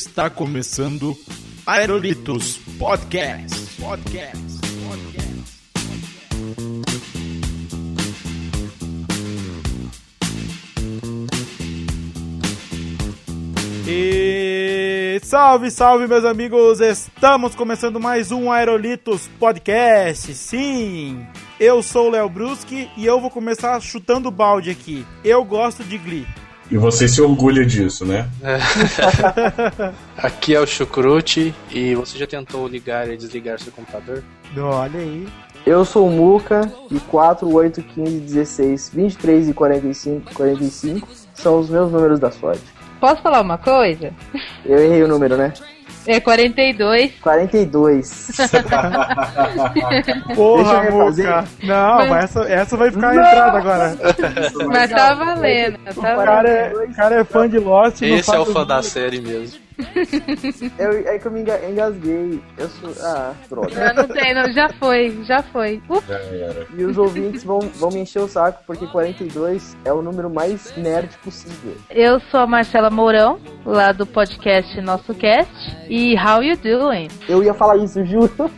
Está começando Aerolitos Podcast. Podcast. Podcast. E salve, salve, meus amigos! Estamos começando mais um Aerolitos Podcast. Sim, eu sou o Léo Bruschi e eu vou começar chutando o balde aqui. Eu gosto de Glee. E você se orgulha disso, né? Aqui é o Chucrute e você já tentou ligar e desligar seu computador? Olha aí. Eu sou o Muca e 4, 8, 15, 16, 23 e 45, 45 são os meus números da sorte. Posso falar uma coisa? Eu errei o número, né? É 42. 42. Porra, Deixa eu refazer. Muca. Não, Mas- mas essa, essa vai ficar a entrada agora. Mas tá valendo. O Tá cara valendo. é, o cara é fã de Lost. não Esse é o fã o- da série mesmo. Eu, é que eu me enga- engasguei. Eu sou. Ah, droga. Não, não tem, não. Já foi, já foi. Uf, Já era. E os ouvintes vão, vão me encher o saco porque 42 é o número mais nerd possível. eu sou a Marcela Mourão, lá do podcast Nosso Cast. E how you doing? Eu ia falar isso, juro.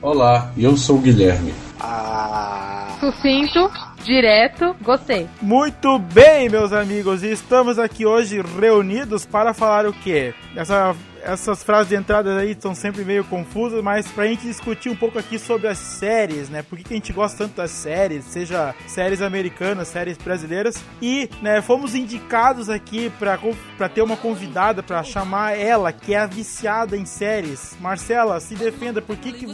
Olá, eu sou o Guilherme. Ah. Sucinto, direto, gostei. Muito bem, meus amigos, estamos aqui hoje reunidos para falar o quê? Essa, essas frases de entrada aí são sempre meio confusas, mas pra gente discutir um pouco aqui sobre as séries, né? Por que, que a gente gosta tanto das séries, seja séries americanas, séries brasileiras, e, né, fomos indicados aqui pra, pra ter uma convidada pra chamar ela, que é a viciada em séries. Marcela, se defenda, por que que,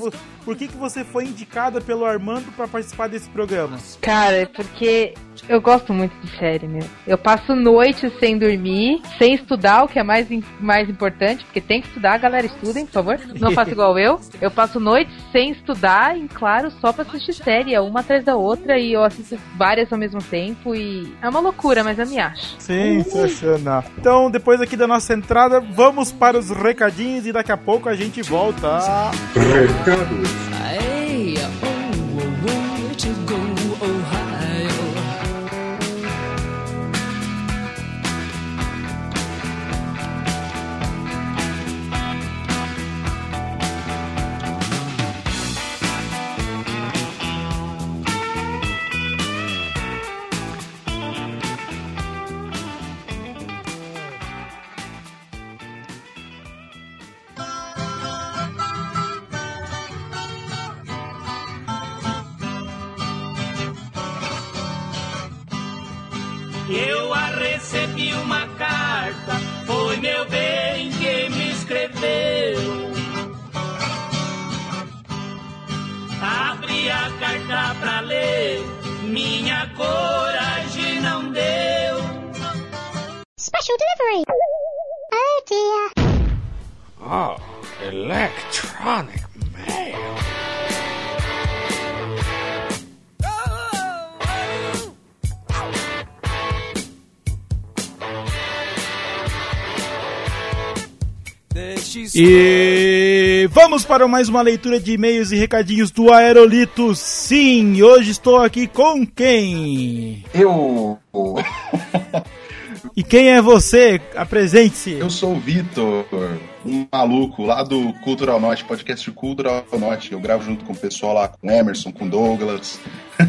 por que, que você foi indicada pelo Armando pra participar desse programa? Cara, é porque eu gosto muito de série, meu. Eu passo noites sem dormir, sem estudar, o que é mais, mais importante, porque tem que estudar, galera, estudem, por favor. Não faça igual eu. Eu passo noites sem estudar, e claro, só pra assistir série, é uma atrás da outra, e eu assisto várias ao mesmo tempo, e é uma loucura, mas eu me acho. Sensacional. Então, depois aqui da nossa entrada, vamos para os recadinhos e daqui a pouco a gente volta. Recado. Hey, E vamos para mais uma leitura de e-mails e recadinhos do Aerolito. Sim, hoje estou aqui com quem? Eu. E quem é você? Apresente-se. Eu sou o Vitor, um maluco lá do Cultural Norte, podcast Cultural Norte. Eu gravo junto com o pessoal lá, com o Emerson, com o Douglas.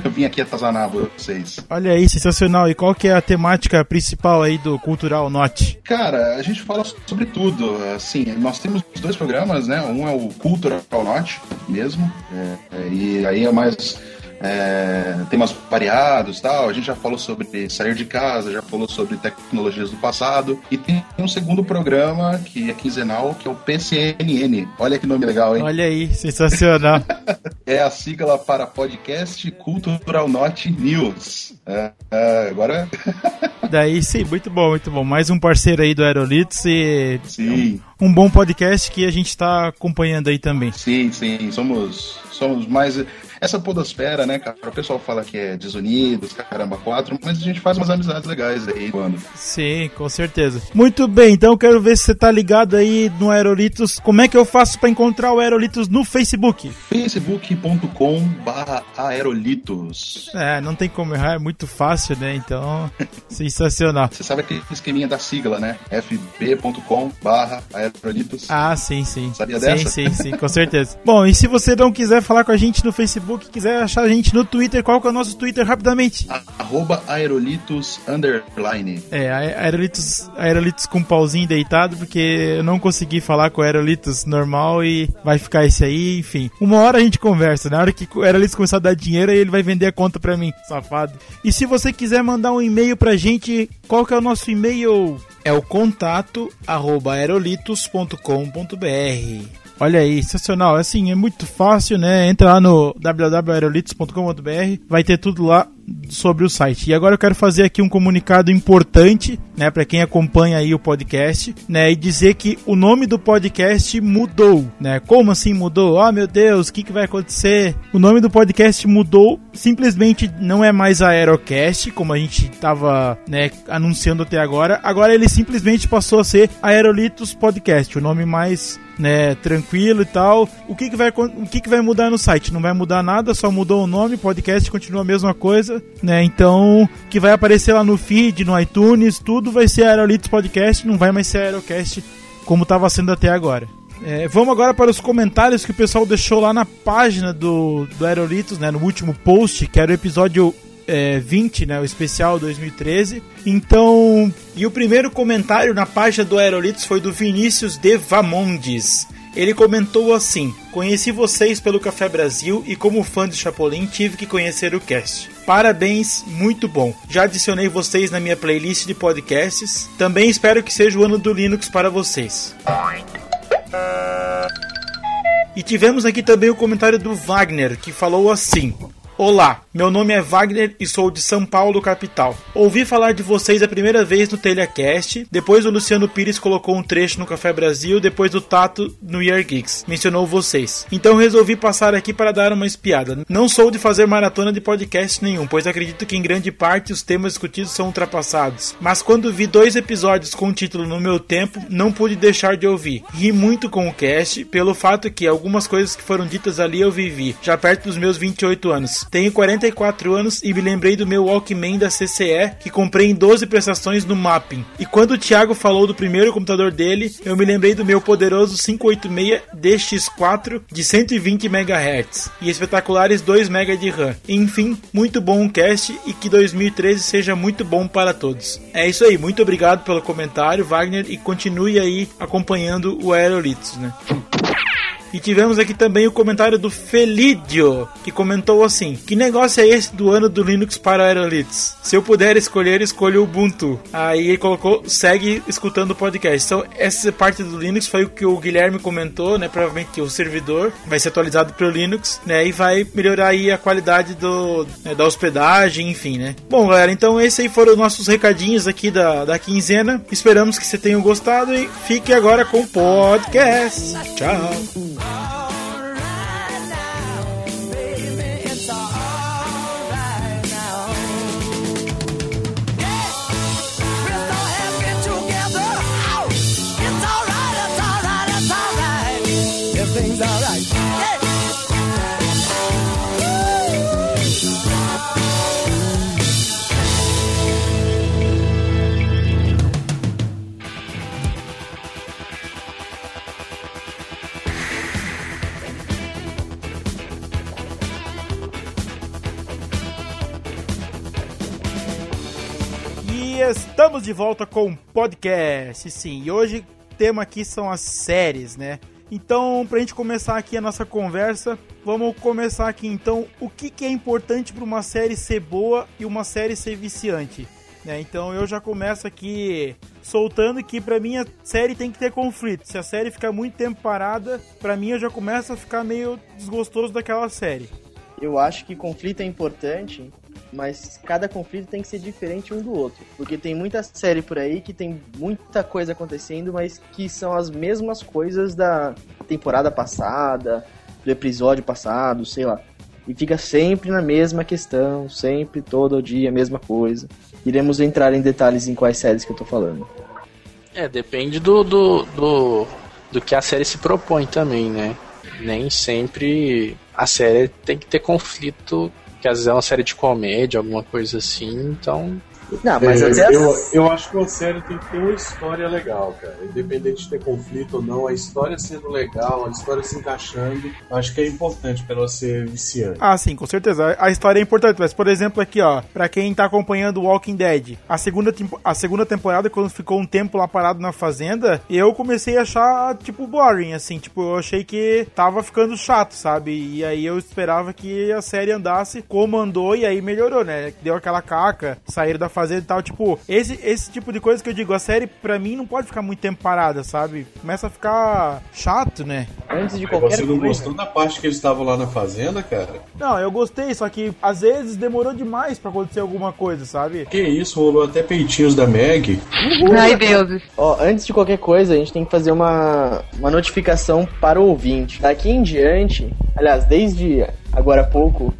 Eu vim aqui atazanar vocês. Olha aí, sensacional. E qual que é a temática principal aí do Cultural Norte? Cara, a gente fala sobre tudo. Assim, nós temos dois programas, né? Um é o Cultural Norte mesmo, é, é, e aí é mais é, temas variados tal. A gente já falou sobre sair de casa, já falou sobre tecnologias do passado. E tem um segundo programa que é quinzenal, que é o PCNN. Olha que nome legal, hein? Olha aí, sensacional. É a sigla para Podcast Cultural Norte News. É, é, agora, Daí sim, muito bom, muito bom. Mais um parceiro aí do Aerolitos e sim, um bom podcast que a gente está acompanhando aí também. sim, sim. Somos, somos mais. Essa podosfera, né, cara? O pessoal fala que é desunidos, caramba, quatro, mas a gente faz umas amizades legais aí quando. Sim, com certeza. Muito bem, então quero ver se você tá ligado aí no Aerolitos. Como é que eu faço pra encontrar o Aerolitos no Facebook? Facebook fb.com barra aerolitos. É, não tem como errar, é muito fácil, né? Então, sensacional. Você sabe aquele esqueminha da sigla, né? fb.com barra aerolitos. Ah, sim, sim. Sabia sim, dessa? sim, sim, com certeza. Bom, e se você não quiser falar com a gente no Facebook, quiser achar a gente no Twitter, qual que é o nosso Twitter rapidamente? Arroba aerolitos underline. É, a- aerolitos, aerolitos com pauzinho deitado, porque eu não consegui falar com o aerolitos normal e vai ficar esse aí, enfim. Uma hora a gente conversa, na hora que o aerolitos começar a dar dinheiro, aí ele vai vender a conta pra mim, safado. E se você quiser mandar um e-mail pra gente, qual que é o nosso e-mail? É o contato arroba aerolitos.com.br. Olha aí, sensacional. Assim, é muito fácil, né? Entra lá no www.aerolitos.com.br, vai ter tudo lá sobre o site. E agora eu quero fazer aqui um comunicado importante, né, para quem acompanha aí o podcast, né, e dizer que o nome do podcast mudou, né? Como assim mudou? Ah, meu Deus, o que que vai acontecer? O nome do podcast mudou, simplesmente não é mais Aerocast, como a gente tava, né, anunciando até agora. Agora ele simplesmente passou a ser Aerolitos Podcast, o nome mais né, tranquilo e tal. O que que vai o que que vai mudar no site? Não vai mudar nada, só mudou o nome, podcast continua a mesma coisa, né? Então, que vai aparecer lá no feed, no iTunes, tudo vai ser Aerolitos Podcast, não vai mais ser Aerocast como estava sendo até agora. É, vamos agora para os comentários que o pessoal deixou lá na página do, do Aerolitos, né, no último post, que era o episódio é, 20, né, o especial 2013. Então, e o primeiro comentário na página do Aerolitos foi do Vinícius de Vamondes. Ele comentou assim: Conheci vocês pelo Café Brasil e, como fã de Chapolin, tive que conhecer o cast. Parabéns, muito bom. Já adicionei vocês na minha playlist de podcasts. Também espero que seja o ano do Linux para vocês. E tivemos aqui também o comentário do Wagner, que falou assim: Olá, meu nome é Wagner e sou de São Paulo, capital. Ouvi falar de vocês a primeira vez no Telecast, depois o Luciano Pires colocou um trecho no Café Brasil, depois o Tato no Year Geeks. Mencionou vocês. Então resolvi passar aqui para dar uma espiada. Não sou de fazer maratona de podcast nenhum, pois acredito que em grande parte os temas discutidos são ultrapassados. Mas quando vi dois episódios com o título No Meu Tempo, não pude deixar de ouvir. Ri muito com o cast, pelo fato que algumas coisas que foram ditas ali eu vivi, já perto dos meus 28 anos. Tenho 44 anos e me lembrei do meu Walkman da CCE, que comprei em 12 prestações no Mapping. E quando o Thiago falou do primeiro computador dele, eu me lembrei do meu poderoso 586 DX4 de 120 MHz e espetaculares 2 MB de RAM. Enfim, muito bom o cast e que 2013 seja muito bom para todos. É isso aí, muito obrigado pelo comentário, Wagner, e continue aí acompanhando o Aerolitos, né? E tivemos aqui também o comentário do Felídio, que comentou assim: Que negócio é esse do ano do Linux para Aerolitos? Se eu puder escolher, escolho o Ubuntu. Aí ele colocou, segue escutando o podcast. Então, essa parte do Linux foi o que o Guilherme comentou, né? Provavelmente que o servidor vai ser atualizado para o Linux, né? E vai melhorar aí a qualidade do, né, da hospedagem, enfim, né? Bom, galera, então esses aí foram os nossos recadinhos aqui da, da quinzena. Esperamos que você tenham gostado e fique agora com o podcast. Tchau! Oh. Estamos de volta com o podcast, sim. E hoje o tema aqui são as séries, né? Então, pra gente começar aqui a nossa conversa, vamos começar aqui então o que, que é importante para uma série ser boa e uma série ser viciante. Né? Então eu já começo aqui soltando que pra mim a série tem que ter conflito. Se a série ficar muito tempo parada, pra mim eu já começo a ficar meio desgostoso daquela série. Eu acho que conflito é importante, mas cada conflito tem que ser diferente um do outro. Porque tem muita série por aí que tem muita coisa acontecendo, mas que são as mesmas coisas da temporada passada, do episódio passado, sei lá. E fica sempre na mesma questão, sempre, todo dia, a mesma coisa. Iremos entrar em detalhes em quais séries que eu tô falando. É, depende do, do, do, do que a série se propõe também, né? Nem sempre a série tem que ter conflito, que às vezes é uma série de comédia, alguma coisa assim, então. Não, mas É, até eu, eu acho que uma série tem que ter uma história legal, cara. Independente de ter conflito ou não, a história sendo legal, a história se encaixando, acho que é importante pra ela ser viciante. Ah, sim, com certeza. A história é importante, mas, por exemplo, aqui, ó, pra quem tá acompanhando Walking Dead, a segunda, a segunda temporada, quando ficou um tempo lá parado na fazenda, eu comecei a achar, tipo, boring, assim, tipo, eu achei que tava ficando chato, sabe? E aí eu esperava que a série andasse como andou e aí melhorou, né? Deu aquela caca, saíram da fazenda e tal, tipo, esse, esse tipo de coisa que eu digo, a série, pra mim, não pode ficar muito tempo parada, sabe? Começa a ficar chato, né? antes de qualquer Você não coisa. gostou da parte que eles estavam lá na fazenda, cara? Não, eu gostei, só que às vezes demorou demais pra acontecer alguma coisa, sabe? Que isso, rolou até peitinhos da Meg. Ai, deuses. Ó, antes de qualquer coisa, a gente tem que fazer uma, uma notificação para o ouvinte. Daqui em diante, aliás, desde agora há pouco,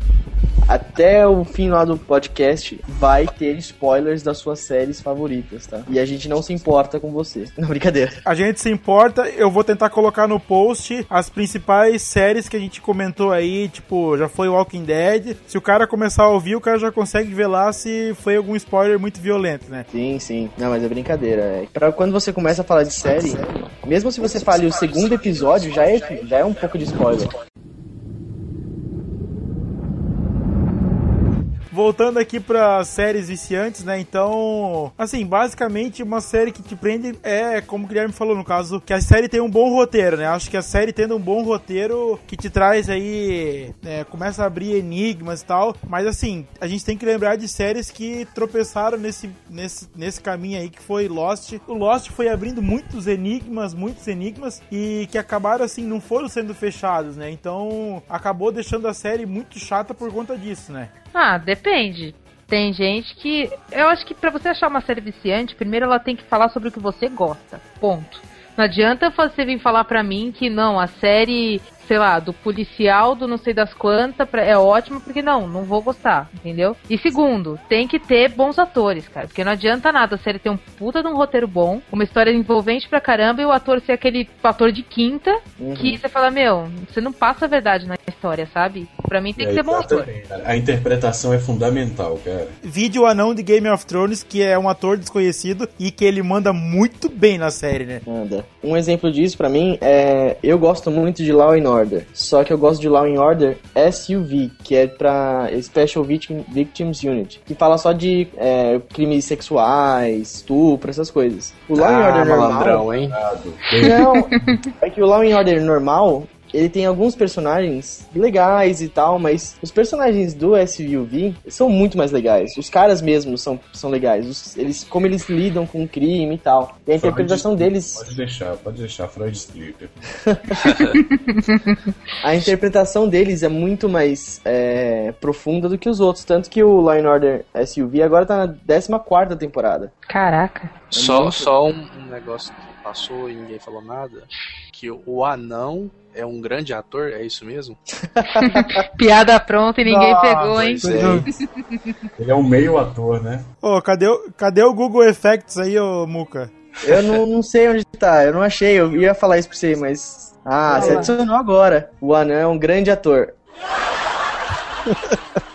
até o fim lá do podcast, vai ter spoilers das suas séries favoritas, tá? E a gente não se importa com você. Não, brincadeira. A gente se importa, eu vou tentar colocar no post as principais séries que a gente comentou aí, tipo, já foi Walking Dead. Se o cara começar a ouvir, o cara já consegue ver lá se foi algum spoiler muito violento, né? Sim, sim. Não, mas é brincadeira. É. Pra quando você começa a falar de série, mesmo se você fale o segundo episódio, já é, já é um pouco de spoiler. Voltando aqui pra séries viciantes, né? Então, assim, basicamente uma série que te prende é, como o Guilherme falou no caso, que a série tem um bom roteiro, né? Acho que a série tendo um bom roteiro que te traz aí, né, começa a abrir enigmas e tal. Mas assim, a gente tem que lembrar de séries que tropeçaram nesse, nesse, nesse caminho aí que foi Lost. O Lost foi abrindo muitos enigmas, muitos enigmas e que acabaram assim, não foram sendo fechados, né? Então, acabou deixando a série muito chata por conta disso, né? Ah, depende. Tem gente que. Eu acho que pra você achar uma série viciante, primeiro ela tem que falar sobre o que você gosta. Ponto. Não adianta você vir falar pra mim que não, a série, sei lá, do policial, do não sei das quantas, pra- é ótima, porque não, não vou gostar, entendeu? E segundo, tem que ter bons atores, cara. Porque não adianta nada a série ter um puta de um roteiro bom, uma história envolvente pra caramba e o ator ser aquele ator de quinta que você fala, meu, você não passa a verdade na história, sabe? Pra mim tem que É, ser bom ator. A interpretação é fundamental, cara. Vídeo anão de Game of Thrones, que é um ator desconhecido e que ele manda muito bem na série, né? Nada. Um exemplo disso pra mim é. Eu gosto muito de Law and Order. Só que eu gosto de Law and Order SUV, que é pra Special Victim, Victims Unit, que fala só de é, crimes sexuais, estupro, essas coisas. O Law and Ah, Order normal. malandrão, hein? Não, é que o Law and Order normal. Ele tem alguns personagens legais e tal, mas os personagens do SUV são muito mais legais. Os caras mesmos são, são legais. Os- eles, como eles lidam com o crime e tal. E a interpretação Freud deles Pode deixar, pode deixar, Freud explica. A interpretação deles é muito mais é, profunda do que os outros. Tanto que o Line Order SUV agora tá na 14 temporada. Caraca. Só, muito- só um, negócio que passou e ninguém falou nada. Que o, o anão é um grande ator, é isso mesmo? Piada pronta e ninguém Nossa, pegou, hein? É. Ele é um meio ator, né? Ô, cadê, o- cadê o Google Effects aí, ô Muca? Eu não, não sei onde tá, eu não achei, eu ia falar isso pra você, mas. Ah, você adicionou agora. O Anão é um grande ator.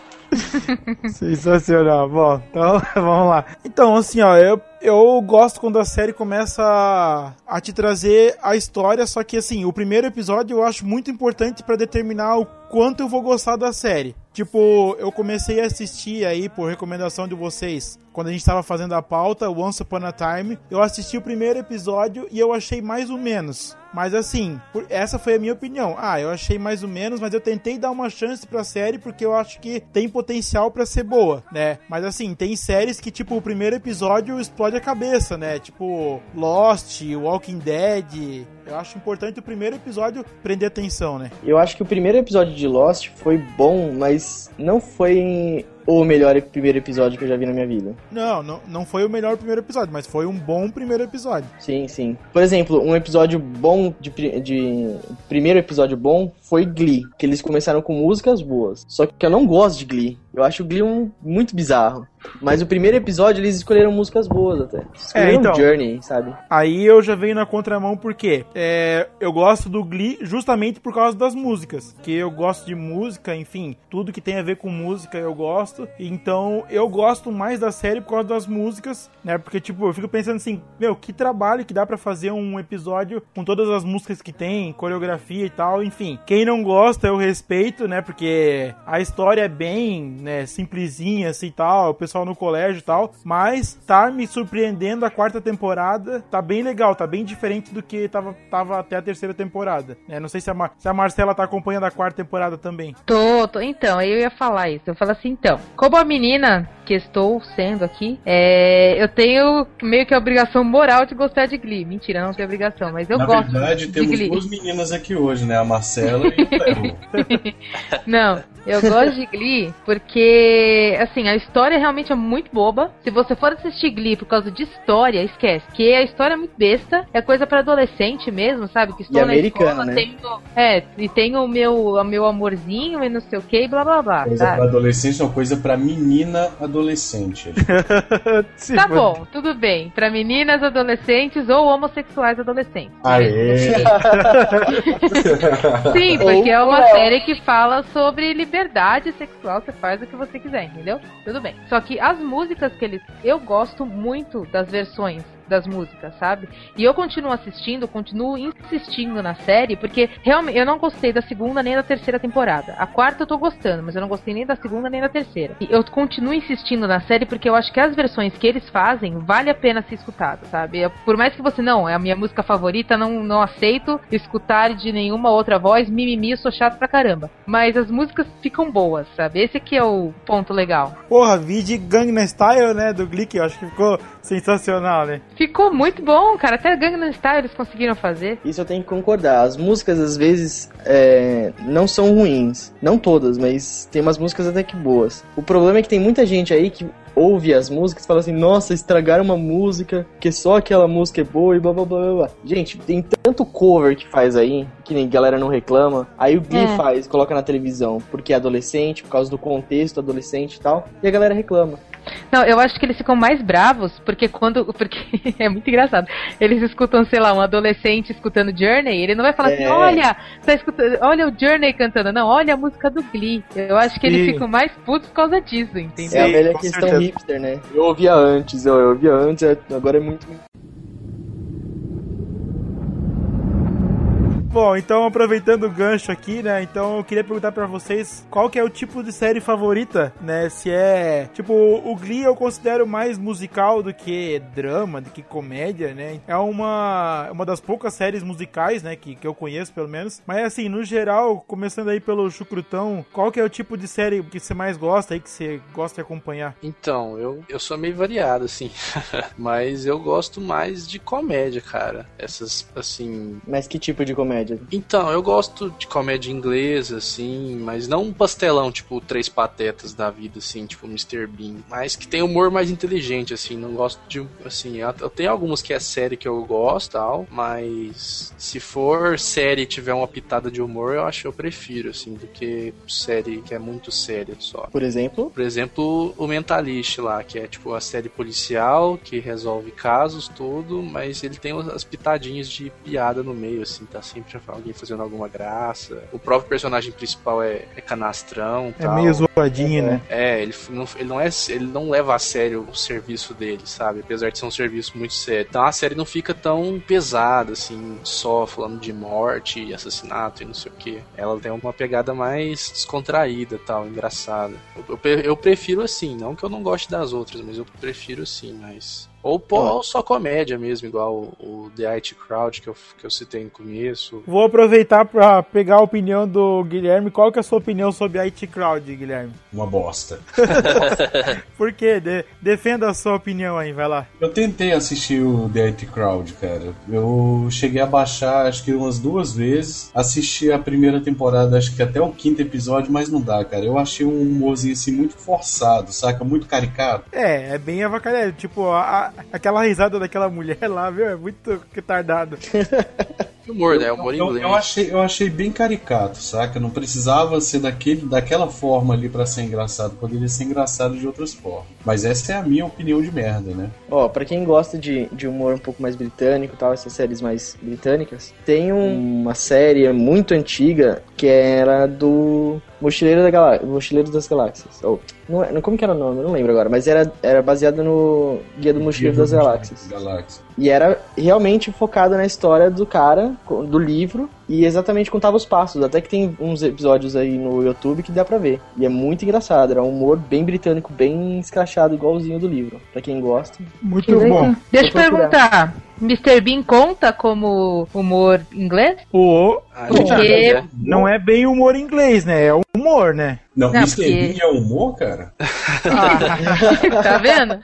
Sensacional. Bom, então vamos lá. Então, assim, ó, eu, eu gosto quando a série começa a, a te trazer a história, só que assim, o primeiro episódio eu acho muito importante pra determinar o quanto eu vou gostar da série. Tipo, eu comecei a assistir aí por recomendação de vocês, quando a gente tava fazendo a pauta, Once Upon a Time, eu assisti o primeiro episódio e eu achei mais ou menos. Mas assim, essa foi a minha opinião. Ah, eu achei mais ou menos, mas eu tentei dar uma chance pra série porque eu acho que tem potencial pra ser boa, né? Mas assim, tem séries que tipo o primeiro episódio explode a cabeça, né? Tipo Lost, Walking Dead. Eu acho importante o primeiro episódio prender atenção, né? Eu acho que o primeiro episódio de Lost foi bom, mas não foi o melhor primeiro episódio que eu já vi na minha vida. Não, não, não foi o melhor primeiro episódio, mas foi um bom primeiro episódio. Sim, sim. Por exemplo, um episódio bom de, de primeiro episódio bom foi Glee, que eles começaram com músicas boas. Só que eu não gosto de Glee. Eu acho o Glee um, muito bizarro. Mas o primeiro episódio eles escolheram músicas boas até. Escolheram então. Journey, sabe? Aí eu já venho na contramão porque é, eu gosto do Glee justamente por causa das músicas. Que eu gosto de música, enfim, tudo que tem a ver com música eu gosto. Então eu gosto mais da série por causa das músicas, né? Porque, tipo, eu fico pensando assim, meu, que trabalho que dá pra fazer um episódio com todas as músicas que tem, coreografia e tal, enfim. Quem não gosta eu respeito, né? Porque a história é bem, né, simplesinha assim e tal, o pessoal no colégio e tal, mas tá me surpreendendo a quarta temporada, tá bem legal, tá bem diferente do que tava, tava até a terceira temporada, né? Não sei se a, Mar- se a Marcela tá acompanhando a quarta temporada também. Tô, tô. Então, eu ia falar isso. Eu falo assim, então, como a menina que estou sendo aqui, é, eu tenho meio que a obrigação moral de gostar de Glee. Mentira, não tenho obrigação, mas eu Na gosto verdade, de temos Glee. duas meninas aqui hoje, né? A Marcela. Não, eu gosto de Glee porque, assim, a história realmente é muito boba. Se você for assistir Glee por causa de história, esquece. Que a história é muito besta, é coisa pra adolescente mesmo, sabe? Que estou E na americana, escola, né? tenho, é, e tenho o meu, o meu amorzinho e não sei o que, e blá blá blá, Coisa sabe? pra adolescente, não, coisa pra menina adolescente. Tá bom, tudo bem. Pra meninas adolescentes ou homossexuais adolescentes. Aê! Sim, porque é uma série que fala sobre liberdade sexual, você faz o que você quiser, entendeu? Tudo bem. Só que as músicas que eles. Eu gosto muito das versões das músicas, sabe? E eu continuo assistindo, continuo insistindo na série, porque realmente eu não gostei da segunda nem da terceira temporada. A quarta eu tô gostando, mas eu não gostei nem da segunda nem da terceira. E eu continuo insistindo na série porque eu acho que as versões que eles fazem vale a pena ser escutado, sabe? Por mais que você não, é a minha música favorita, não, não aceito escutar de nenhuma outra voz, mimimi, eu sou chato pra caramba. Mas as músicas ficam boas, sabe? Esse aqui é o ponto legal. Porra, vi de Gangnam Style, né, do que eu acho que ficou sensacional, né? Ficou muito bom, cara. Até Gangnam Style eles conseguiram fazer. Isso eu tenho que concordar. As músicas, às vezes, é, não são ruins. Não todas, mas tem umas músicas até que boas. O problema é que tem muita gente aí que ouve as músicas e fala assim, nossa, estragaram uma música, que só aquela música é boa e blá blá blá blá. blá. Gente, tem tanto cover que faz aí, que nem galera não reclama. Aí o Glee É. faz, coloca na televisão, porque é adolescente, por causa do contexto adolescente e tal, e a galera reclama. Não, eu acho que eles ficam mais bravos porque quando. Porque é muito engraçado. Eles escutam, sei lá, um adolescente escutando Journey, ele não vai falar assim, É. olha, tá escutando, olha o Journey cantando. Não, olha a música do Glee. Eu acho que eles Sim. ficam mais putos por causa disso, entendeu? É a velha questão certeza. Hipster, né? Eu ouvia antes, eu, eu ouvia antes, agora é muito Bom, então aproveitando o gancho aqui, né? Então eu queria perguntar pra vocês qual que é o tipo de série favorita, né? Se é, tipo, o Glee eu considero mais musical do que drama, do que comédia, né? É uma uma das poucas séries musicais, né, que, que eu conheço pelo menos. Mas assim, no geral, começando aí pelo Chucrutão, qual que é o tipo de série que você mais gosta aí que você gosta de acompanhar? Então, eu, eu sou meio variado, assim. Mas eu gosto mais de comédia, cara. Essas, assim. Mas que tipo de comédia? Então, eu gosto de comédia inglesa, assim, mas não um pastelão, tipo, Três Patetas da vida, assim, tipo Mr. Bean. Mas que tem humor mais inteligente, assim. Não gosto de. Assim, eu eu tenho algumas que é série que eu gosto tal, mas se for série e tiver uma pitada de humor, eu acho que eu prefiro, assim, do que série que é muito séria só. Por exemplo? Por exemplo, o Mentalist lá, que é tipo a série policial que resolve casos, tudo, mas ele tem as pitadinhas de piada no meio, assim, tá sempre alguém fazendo alguma graça. O próprio personagem principal é, é canastrão, É tal. meio zoadinho, né? É, ele f- não, ele não é, ele não leva a sério o serviço dele, sabe? Apesar de ser um serviço muito sério. Então a série não fica tão pesada, assim, só falando de morte e assassinato e não sei o que. Ela tem uma pegada mais descontraída, tal, engraçada. Eu, eu eu prefiro assim, não que eu não goste das outras, mas eu prefiro assim, mas ou, pô, ou só comédia mesmo, igual o, o The IT Crowd que eu, que eu citei no começo. Vou aproveitar pra pegar a opinião do Guilherme. Qual que é a sua opinião sobre IT Crowd, Guilherme? Uma bosta. Por quê? De- defenda a sua opinião aí, vai lá. Eu tentei assistir o The IT Crowd, cara. Eu cheguei a baixar, acho que umas duas vezes. Assisti a primeira temporada, acho que até o quinto episódio, mas não dá, cara. Eu achei um humorzinho assim muito forçado, saca? Muito caricato. É, é bem avacalhado. Tipo, a- aquela risada daquela mulher lá, viu? É muito retardado. humor, né? Humor Eu, inglês. eu achei, eu achei bem caricato, saca? Não precisava ser daquele, daquela forma ali pra ser engraçado. Poderia ser engraçado de outras formas. Mas essa é a minha opinião de merda, né? Ó, pra quem gosta de, de humor um pouco mais britânico e tal, essas séries mais britânicas, tem um- uma série muito antiga que era do Mochileiro, da Galá Mochileiro das Galáxias. Ou, não, é- não- como que era o nome? Eu não lembro agora, mas era, era baseado no Guia do Mochileiro das Galáxias. Galáxia. E era realmente focado na história do cara, do livro, e exatamente contava os passos. Até que tem uns episódios aí no YouTube que dá pra ver. E é muito engraçado, era um humor bem britânico, bem escrachado, igualzinho do livro. Pra quem gosta. Muito Que bom. Deixa eu perguntar. Mr. Bean conta como humor inglês? O Ah, Porque- né? não é bem humor inglês, né? É humor, né? Não, Não, Mr. porque- Bean é humor, cara? tá vendo?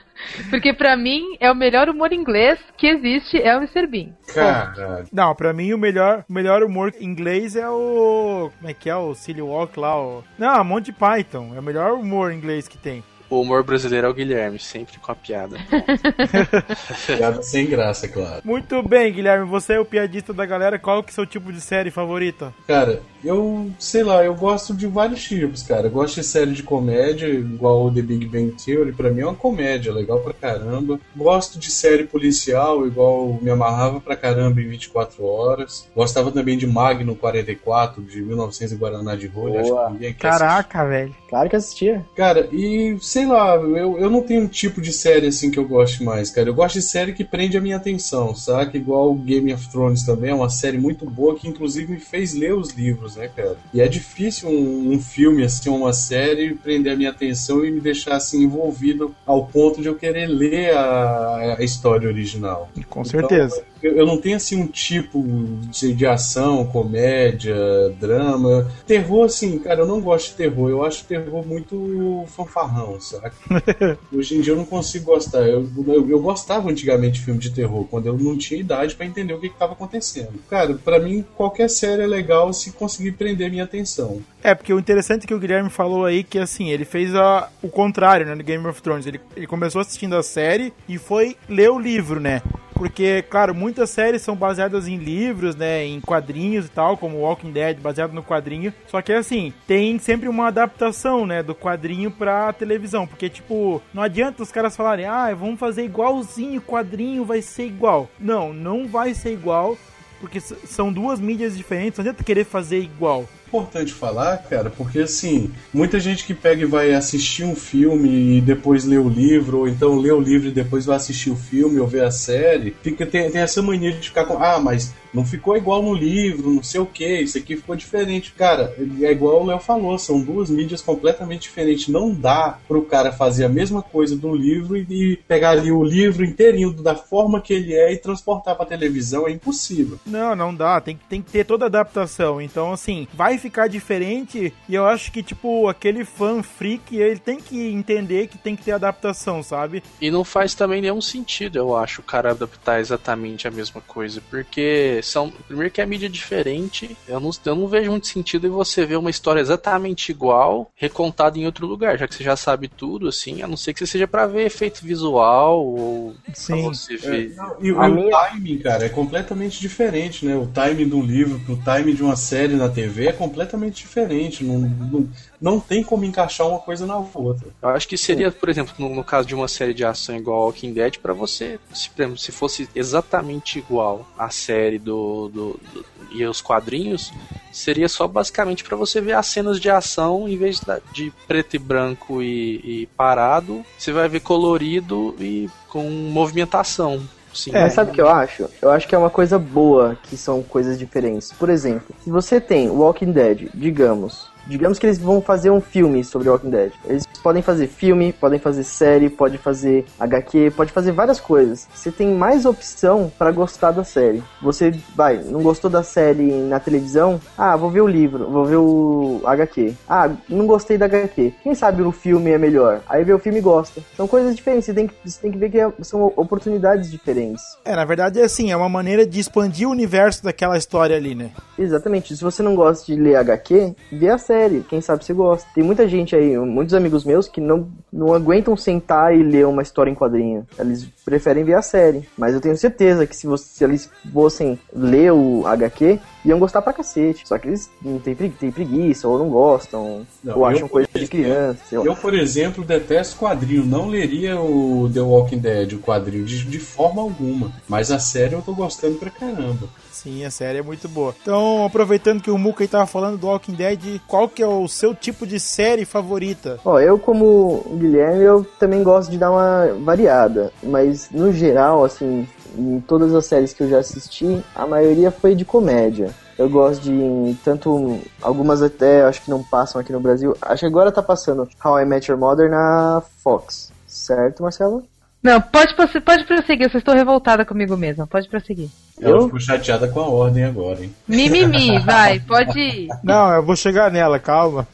Porque pra mim é o melhor humor inglês que existe é o Mr. Bean. Caralho. Não, pra mim o melhor, o melhor humor inglês é o. Como é que é? O Silly Walk lá. O... Não, Monty Python. É o melhor humor inglês que tem. O humor brasileiro é o Guilherme, sempre com a piada. Piada sem graça, claro. Muito bem, Guilherme. Você é o piadista da galera. Qual que é o seu tipo de série favorita? Cara, eu sei lá, eu gosto de vários tipos, cara. Eu gosto de série de comédia, igual o The Big Bang Theory, pra mim é uma comédia, legal pra caramba. Gosto de série policial, igual me amarrava pra caramba em 24 horas. Gostava também de Magno 44, de 1900 e Guaraná de Rolha, assiste. Caraca, velho. Claro que assistia. Cara, e sei lá, eu, eu não tenho um tipo de série assim que eu goste mais, cara. Eu gosto de série que prende a minha atenção, saca? Igual Game of Thrones também, é uma série muito boa que inclusive me fez ler os livros, né, cara? E é difícil um, um filme, assim, uma série, prender a minha atenção e me deixar assim envolvido ao ponto de eu querer ler a, a história original. Com Então, certeza. Eu, eu não tenho assim um tipo de, de ação, comédia, drama. Terror, assim, cara, eu não gosto de terror. Eu acho terror muito fanfarrão, saca? Hoje em dia eu não consigo gostar. Eu, eu, eu gostava antigamente de filme de terror, quando eu não tinha idade pra entender o que estava acontecendo. Cara, pra mim qualquer série é legal se conseguir prender minha atenção. É, porque o interessante que o Guilherme falou aí que assim, ele fez a, o contrário, né, no Game of Thrones. Ele, ele começou assistindo a série e foi ler o livro, né? Porque, claro, muitas séries são baseadas em livros, né? Em quadrinhos e tal, como Walking Dead, baseado no quadrinho. Só que assim, tem sempre uma adaptação, né? Do quadrinho pra televisão. Porque, tipo, não adianta os caras falarem, ah, vamos fazer igualzinho, quadrinho vai ser igual. Não, não vai ser igual. Porque são duas mídias diferentes, não adianta querer fazer igual. Importante falar, cara, porque assim, muita gente que pega e vai assistir um filme e depois lê o livro, ou então lê o livro e depois vai assistir o filme ou ver a série, fica, tem, tem essa mania de ficar com, ah, mas não ficou igual no livro, não sei o que, isso aqui ficou diferente. Cara, é igual o Léo falou, são duas mídias completamente diferentes. Não dá pro cara fazer a mesma coisa do livro e, e pegar ali o livro inteirinho da forma que ele é e transportar pra televisão, é impossível. Não, não dá. Tem, tem que ter toda a adaptação. Então, assim, vai ficar diferente. E eu acho que, tipo, aquele fã freak, ele tem que entender que tem que ter adaptação, sabe? E não faz também nenhum sentido, eu acho, o cara adaptar exatamente a mesma coisa. Porque são. Primeiro que é mídia diferente. Eu não, eu não vejo muito sentido em você ver uma história exatamente igual, recontada em outro lugar, já que você já sabe tudo, assim, a não ser que você seja pra ver efeito visual ou pra Sim. você ver. Não, e, A e minha- o timing, cara, é completamente diferente, né? O timing de um livro pro timing de uma série na TV é completamente diferente. Não, não, não tem como encaixar uma coisa na outra. Eu acho que seria, por exemplo, no, no caso de uma série de ação igual Walking Dead, pra você, se, exemplo, se fosse exatamente igual a série do, do- do- e os quadrinhos, seria só basicamente pra você ver as cenas de ação em vez de preto e branco e, e parado, você vai ver colorido e com movimentação. Sim, Mas sabe o que eu acho? Eu acho que é uma coisa boa que são coisas diferentes. Por exemplo, se você tem Walking Dead, digamos. Digamos que eles vão fazer um filme sobre Walking Dead. Eles podem fazer filme, podem fazer série, pode fazer HQ, pode fazer várias coisas. Você tem mais opção pra gostar da série. Você vai, não gostou da série na televisão? Ah, vou ver o livro, vou ver o HQ. Ah, não gostei da HQ. Quem sabe o filme é melhor? Aí vê o filme e gosta. São coisas diferentes. Você tem que, você tem que ver que é- são oportunidades diferentes. É, na verdade é assim, é uma maneira de expandir o universo daquela história ali, né? Exatamente. Se você não gosta de ler HQ, vê a série série. Quem sabe você gosta. Tem muita gente aí, muitos amigos meus, que não, não aguentam sentar e ler uma história em quadrinho. Eles preferem ver a série. Mas eu tenho certeza que se, você- se eles fossem ler o HQ, iam gostar pra cacete. Só que eles não têm, pregui- têm preguiça, ou não gostam, Não, ou eu, acham por coisa de exemplo, criança. Eu, por exemplo, detesto quadrinho. Não leria o The Walking Dead, o quadrinho, de, de forma alguma. Mas a série eu tô gostando pra caramba. Sim, a série é muito boa. Então, aproveitando que o Muka aí tava falando do Walking Dead, qual que é o seu tipo de série favorita? Ó, eu como Guilherme, eu também gosto de dar uma variada, mas no geral, assim, em todas as séries que eu já assisti, a maioria foi de comédia. Eu gosto de tanto algumas até acho que não passam aqui no Brasil. Acho que agora tá passando How I Met Your Mother na Fox. Certo, Marcelo? Não, pode, pode prosseguir, eu só estou revoltada comigo mesma. Pode prosseguir. Ela Eu? ficou chateada com a ordem agora, hein? Mimimi, vai, pode ir. Não, eu vou chegar nela, calma.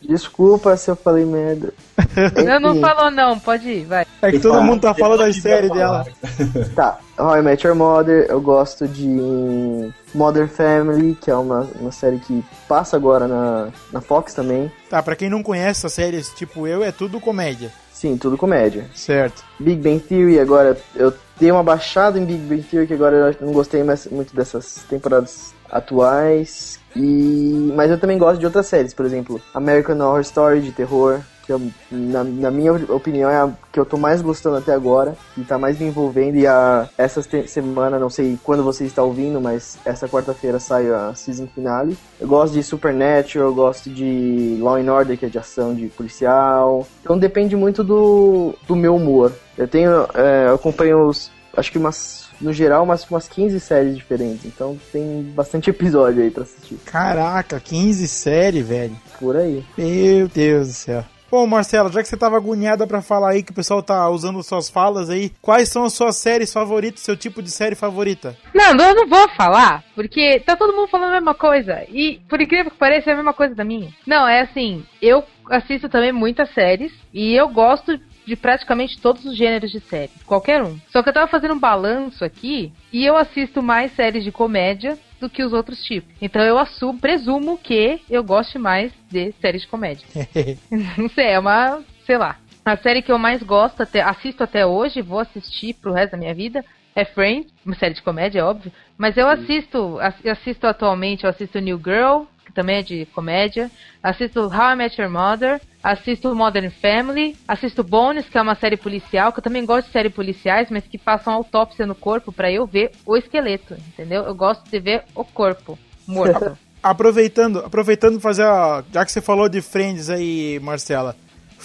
Desculpa se eu falei merda. Não, não falou não, pode ir, vai. É que todo mundo tá falando das séries dela. Tá, How I Met Your Mother, eu gosto de Modern Family, que é uma, uma série que passa agora na, na Fox também. Tá, pra quem não conhece essas séries, tipo eu, é tudo comédia. Sim, tudo comédia. Certo. Big Bang Theory, agora eu dei uma baixada em Big Bang Theory, que agora eu não gostei mais muito dessas temporadas atuais. E... Mas eu também gosto de outras séries, por exemplo, American Horror Story de terror, que eu- na, na minha opinião é a que eu tô mais gostando até agora, e tá mais me envolvendo. E a, essa semana, não sei quando você está ouvindo, mas essa quarta-feira sai a season finale. Eu gosto de Supernatural, eu gosto de Law and Order, que é de ação de policial. Então depende muito do, do meu humor. Eu tenho, é, eu acompanho os, acho que umas, no geral, umas, umas 15 séries diferentes. Então tem bastante episódio aí pra assistir. Caraca, 15 séries, velho. Por aí. Meu Deus do céu. Bom, Marcelo, já que você tava agoniada pra falar aí que o pessoal tá usando suas falas aí, quais são as suas séries favoritas, seu tipo de série favorita? Não, eu não vou falar, porque tá todo mundo falando a mesma coisa. E, por incrível que pareça, é a mesma coisa da minha. Não, é assim, eu assisto também muitas séries e eu gosto de praticamente todos os gêneros de série, qualquer um. Só que eu tava fazendo um balanço aqui e eu assisto mais séries de comédia do que os outros tipos. Então eu assumo, presumo que eu goste mais de séries de comédia. Não sei, é uma, sei lá. A série que eu mais gosto, até, assisto até hoje, vou assistir pro resto da minha vida, é Friends, uma série de comédia, é óbvio. Mas eu assisto, assisto atualmente, eu assisto New Girl, que também é de comédia. Assisto How I Met Your Mother. Assisto Modern Family. Assisto Bones, que é uma série policial, que eu também gosto de séries policiais, mas que façam autópsia no corpo pra eu ver o esqueleto, entendeu? Eu gosto de ver o corpo morto. Aproveitando, aproveitando fazer a. Já que você falou de Friends aí, Marcela.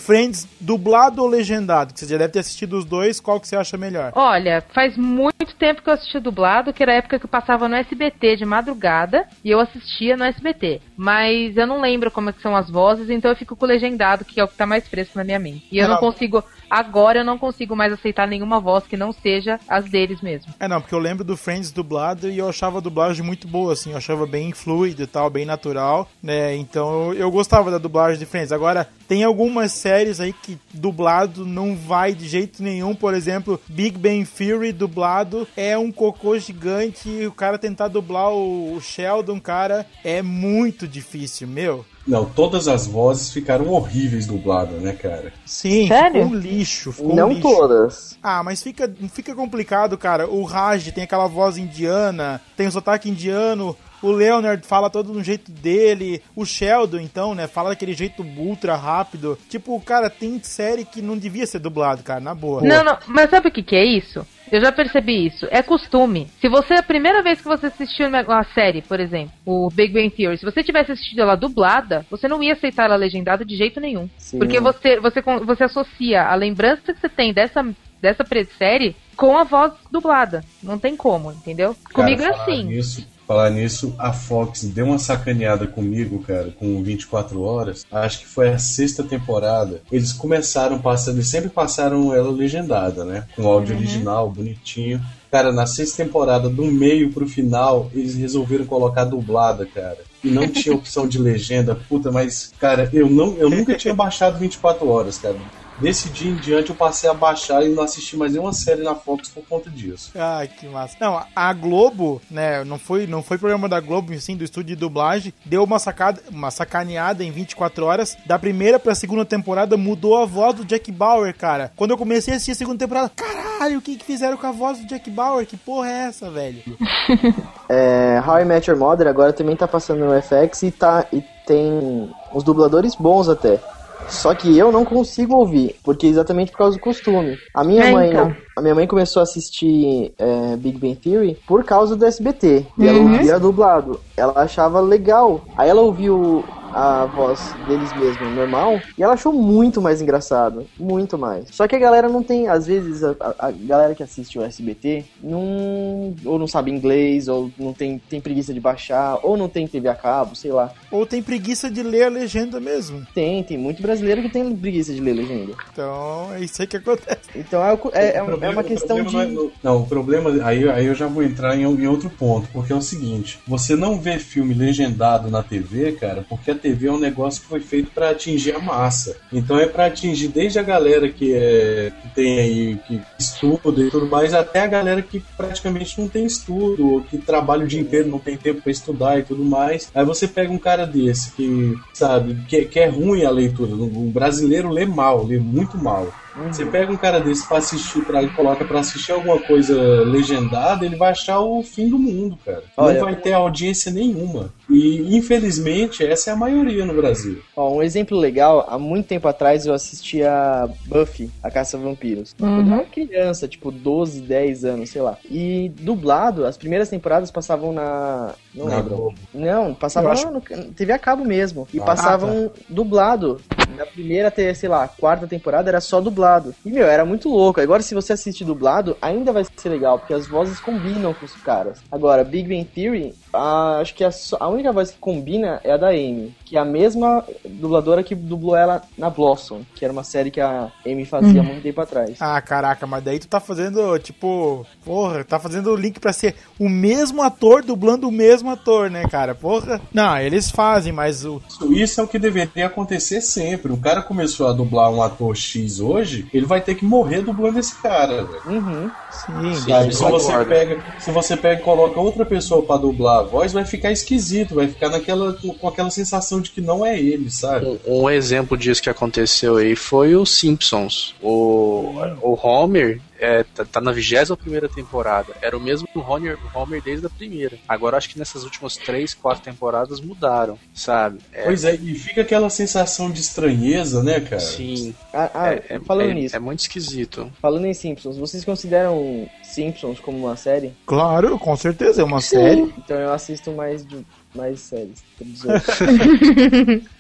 Friends dublado ou legendado? Que você já deve ter assistido os dois, qual que você acha melhor? Olha, faz muito tempo que eu assisti dublado, que era a época que eu passava no SBT de madrugada e eu assistia no SBT. Mas eu não lembro como é são as vozes, então eu fico com o legendado, que é o que tá mais fresco na minha mente. E eu Ah. não consigo, agora eu não consigo mais aceitar nenhuma voz que não seja as deles mesmo. É, não, porque eu lembro do Friends dublado e eu achava a dublagem muito boa, assim, eu achava bem fluido e tal, bem natural, né? Então eu, eu gostava da dublagem de Friends. Agora, tem algumas séries aí que dublado não vai de jeito nenhum, por exemplo, Big Bang Theory dublado é um cocô gigante e o cara tentar dublar o, o Sheldon, cara, é muito difícil, meu. Não, todas as vozes ficaram horríveis dubladas, né, cara? Sim, Sério? ficou um lixo, ficou um Não lixo. todas. Ah, mas fica, fica complicado, cara. O Raj tem aquela voz indiana, tem o sotaque indiano. O Leonard fala todo um jeito dele. O Sheldon, então, né? Fala daquele jeito ultra rápido. Tipo, cara, tem série que não devia ser dublado, cara, na boa. Não, não, mas sabe o que, que é isso? Eu já percebi isso. É costume. Se você, a primeira vez que você assistiu uma série, por exemplo, o Big Bang Theory, se você tivesse assistido ela dublada, você não ia aceitar ela legendada de jeito nenhum. Sim. Porque você, você, você associa a lembrança que você tem dessa, dessa série com a voz dublada. Não tem como, entendeu? Comigo é Cara, assim. Nisso, falar nisso, a Fox deu uma sacaneada comigo, cara, com 24 horas. Acho que foi a sexta temporada. Eles começaram passando, eles sempre passaram ela legendada, né? Com áudio Uhum. original, bonitinho. Cara, na sexta temporada, do meio pro final, eles resolveram colocar dublada, cara. E não tinha opção de legenda, puta, mas, cara, eu, não, eu nunca tinha baixado 24 horas, cara. Desse dia em diante eu passei a baixar e não assisti mais nenhuma série na Fox por conta disso. Ai, que massa. Não, a Globo, né, não foi, não foi programa da Globo, sim, do estúdio de dublagem, deu uma sacada, uma sacaneada em 24 horas. Da primeira pra segunda temporada mudou a voz do Jack Bauer, cara. Quando eu comecei a assistir a segunda temporada, caralho, o que que fizeram com a voz do Jack Bauer? Que porra é essa, velho? É, How I Met Your Mother agora também tá passando no FX e, tá, e tem uns dubladores bons até. Só que eu não consigo ouvir, porque exatamente por causa do costume. A minha É, mãe, então. a minha mãe começou a assistir é, Big Bang Theory por causa do SBT. E ela Uhum. ouvia dublado. Ela achava legal. Aí ela ouviu a voz deles mesmo normal e ela achou muito mais engraçado, muito mais. Só que a galera não tem, às vezes a, a- a galera que assiste o SBT não ou não sabe inglês ou não tem, tem preguiça de baixar ou não tem TV a cabo, sei lá. Ou tem preguiça de ler a legenda mesmo. Tem, tem muito brasileiro que tem preguiça de ler legenda. Então, é isso aí que acontece. Então é, o- é, é, problema- é uma questão de. Não, é- não, o problema. Aí, aí eu já vou entrar em, em outro ponto, porque é o seguinte: você não vê filme legendado na TV, cara, porque a TV é um negócio que foi feito pra atingir a massa. Então é pra atingir desde a galera que, é, que tem aí, que estuda e tudo mais, até a galera que praticamente não tem estudo, ou que trabalha o dia inteiro, não tem tempo pra estudar e tudo mais. Aí você pega um cara desse que, sabe, que, que é ruim a leitura. O brasileiro lê mal, lê muito mal. Você pega um cara desse pra assistir, pra, e coloca pra assistir alguma coisa legendada, ele vai achar o fim do mundo, cara. Olha, não vai ter audiência nenhuma. E infelizmente essa é a maioria no Brasil. Ó, um exemplo legal, há muito tempo atrás eu assistia Buffy, a Caça a Vampiros. Quando eu Uhum. era criança, tipo 12, 10 anos, sei lá. E dublado, as primeiras temporadas passavam na. Não Na lembro. Globo. Não, passavam acho- no, TV a cabo mesmo. E Ah, passavam dublado. Na primeira até, sei lá, quarta temporada era só dublado. E, meu, era muito louco. Agora, se você assiste dublado, ainda vai ser legal, porque as vozes combinam com os caras. Agora, Big Bang Theory, a- acho que a, a única voz que combina é a da Amy, que é a mesma dubladora que dublou ela na Blossom, que era uma série que a Amy fazia há muito tempo atrás. Ah, caraca, mas daí tu tá fazendo, tipo, porra, tá fazendo o link pra ser o mesmo ator dublando o mesmo ator, né, cara? Porra. Não, eles fazem, mas o. Isso- é o que deveria acontecer sempre. O cara começou a dublar um ator X hoje, ele vai ter que morrer dublando esse cara, velho. Uhum. Sim, Sim. Sabe? Se concordo. você, pega, se você pega e coloca outra pessoa pra dublar a voz, vai ficar esquisito, vai ficar naquela, com aquela sensação de que não é ele, sabe? Um, um exemplo disso que aconteceu aí foi o Simpsons. O, o Homer é, tá, tá na 21 primeira temporada. Era o mesmo Homer, Homer desde a primeira. Agora acho que nessas últimas três, quatro temporadas mudaram, sabe? É, Pois é, e fica aquela sensação de estranheza, né, cara? sim. Ah, ah, é, é- falando é- nisso, é muito esquisito. falando em Simpsons, vocês consideram Simpsons como uma série? Claro, com certeza, é uma série. Então eu assisto mais, de, mais séries.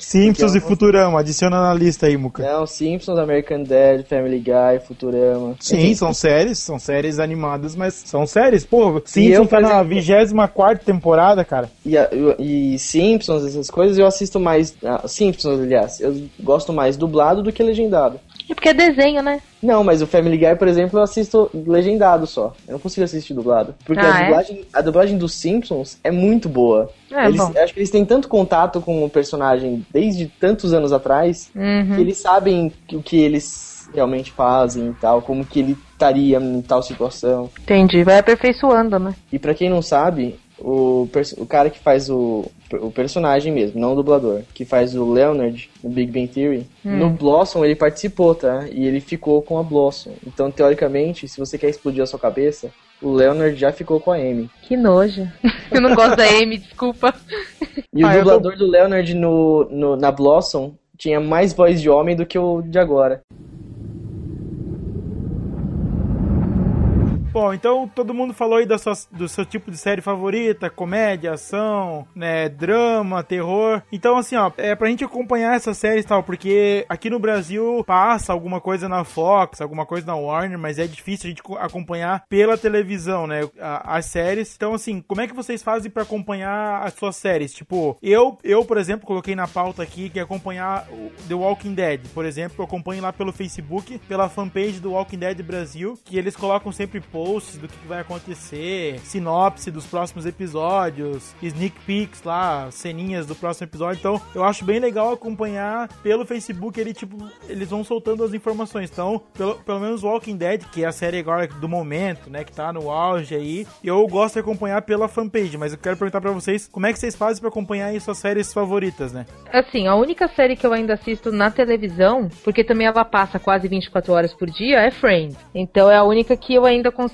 Simpsons e eu- Futurama, adiciona na lista aí, Muca. Não, Simpsons, American Dad, Family Guy, Futurama. Sim, são séries, são séries animadas, mas são séries, pô. Simpsons tá na exemplo- 24 temporada, cara. E, e Simpsons, essas coisas, eu assisto mais. ah, Simpsons, aliás, eu gosto mais dublado do que legendado. É porque é desenho, né? Não, mas o Family Guy, por exemplo, eu assisto legendado só. Eu não consigo assistir dublado. Porque Ah, a, é? dublagem, a dublagem dos Simpsons é muito boa. É, eles, acho que eles têm tanto contato com o personagem desde tantos anos atrás Uhum. que eles sabem o que eles realmente fazem e tal, como que ele estaria em tal situação. Entendi, vai aperfeiçoando, né? E pra quem não sabe, o, o cara que faz o, o personagem mesmo, não o dublador, que faz o Leonard no Big Bang Theory, no Blossom ele participou, tá? E ele ficou com a Blossom. Então, teoricamente, se você quer explodir a sua cabeça, o Leonard já ficou com a Amy. Que nojo. Eu não gosto da Amy, desculpa. E Ah, o dublador do Leonard no, no- na Blossom tinha mais voz de homem do que o de agora. Bom, então todo mundo falou aí da sua- do seu tipo de série favorita, comédia, ação, né, drama, terror. Então, assim, ó, é pra gente acompanhar essas séries e tal, porque aqui no Brasil passa alguma coisa na Fox, alguma coisa na Warner, mas é difícil a gente co- acompanhar pela televisão, né, as séries. Então, assim, como é que vocês fazem pra acompanhar as suas séries? Tipo, eu, eu, por exemplo, coloquei na pauta aqui que acompanhar o The Walking Dead, por exemplo, eu acompanho lá pelo Facebook, pela fanpage do Walking Dead Brasil, que eles colocam sempre posts do que vai acontecer, sinopse dos próximos episódios, sneak peeks lá, ceninhas do próximo episódio. Então, eu acho bem legal acompanhar pelo Facebook, ele tipo, eles vão soltando as informações. Então, pelo, pelo menos Walking Dead, que é a série agora do momento, né, que tá no auge aí, eu gosto de acompanhar pela fanpage, mas eu quero perguntar pra vocês, como é que vocês fazem pra acompanhar aí suas séries favoritas, né? Assim, a única série que eu ainda assisto na televisão, porque também ela passa quase 24 horas por dia, é Friends. Então é a única que eu ainda consigo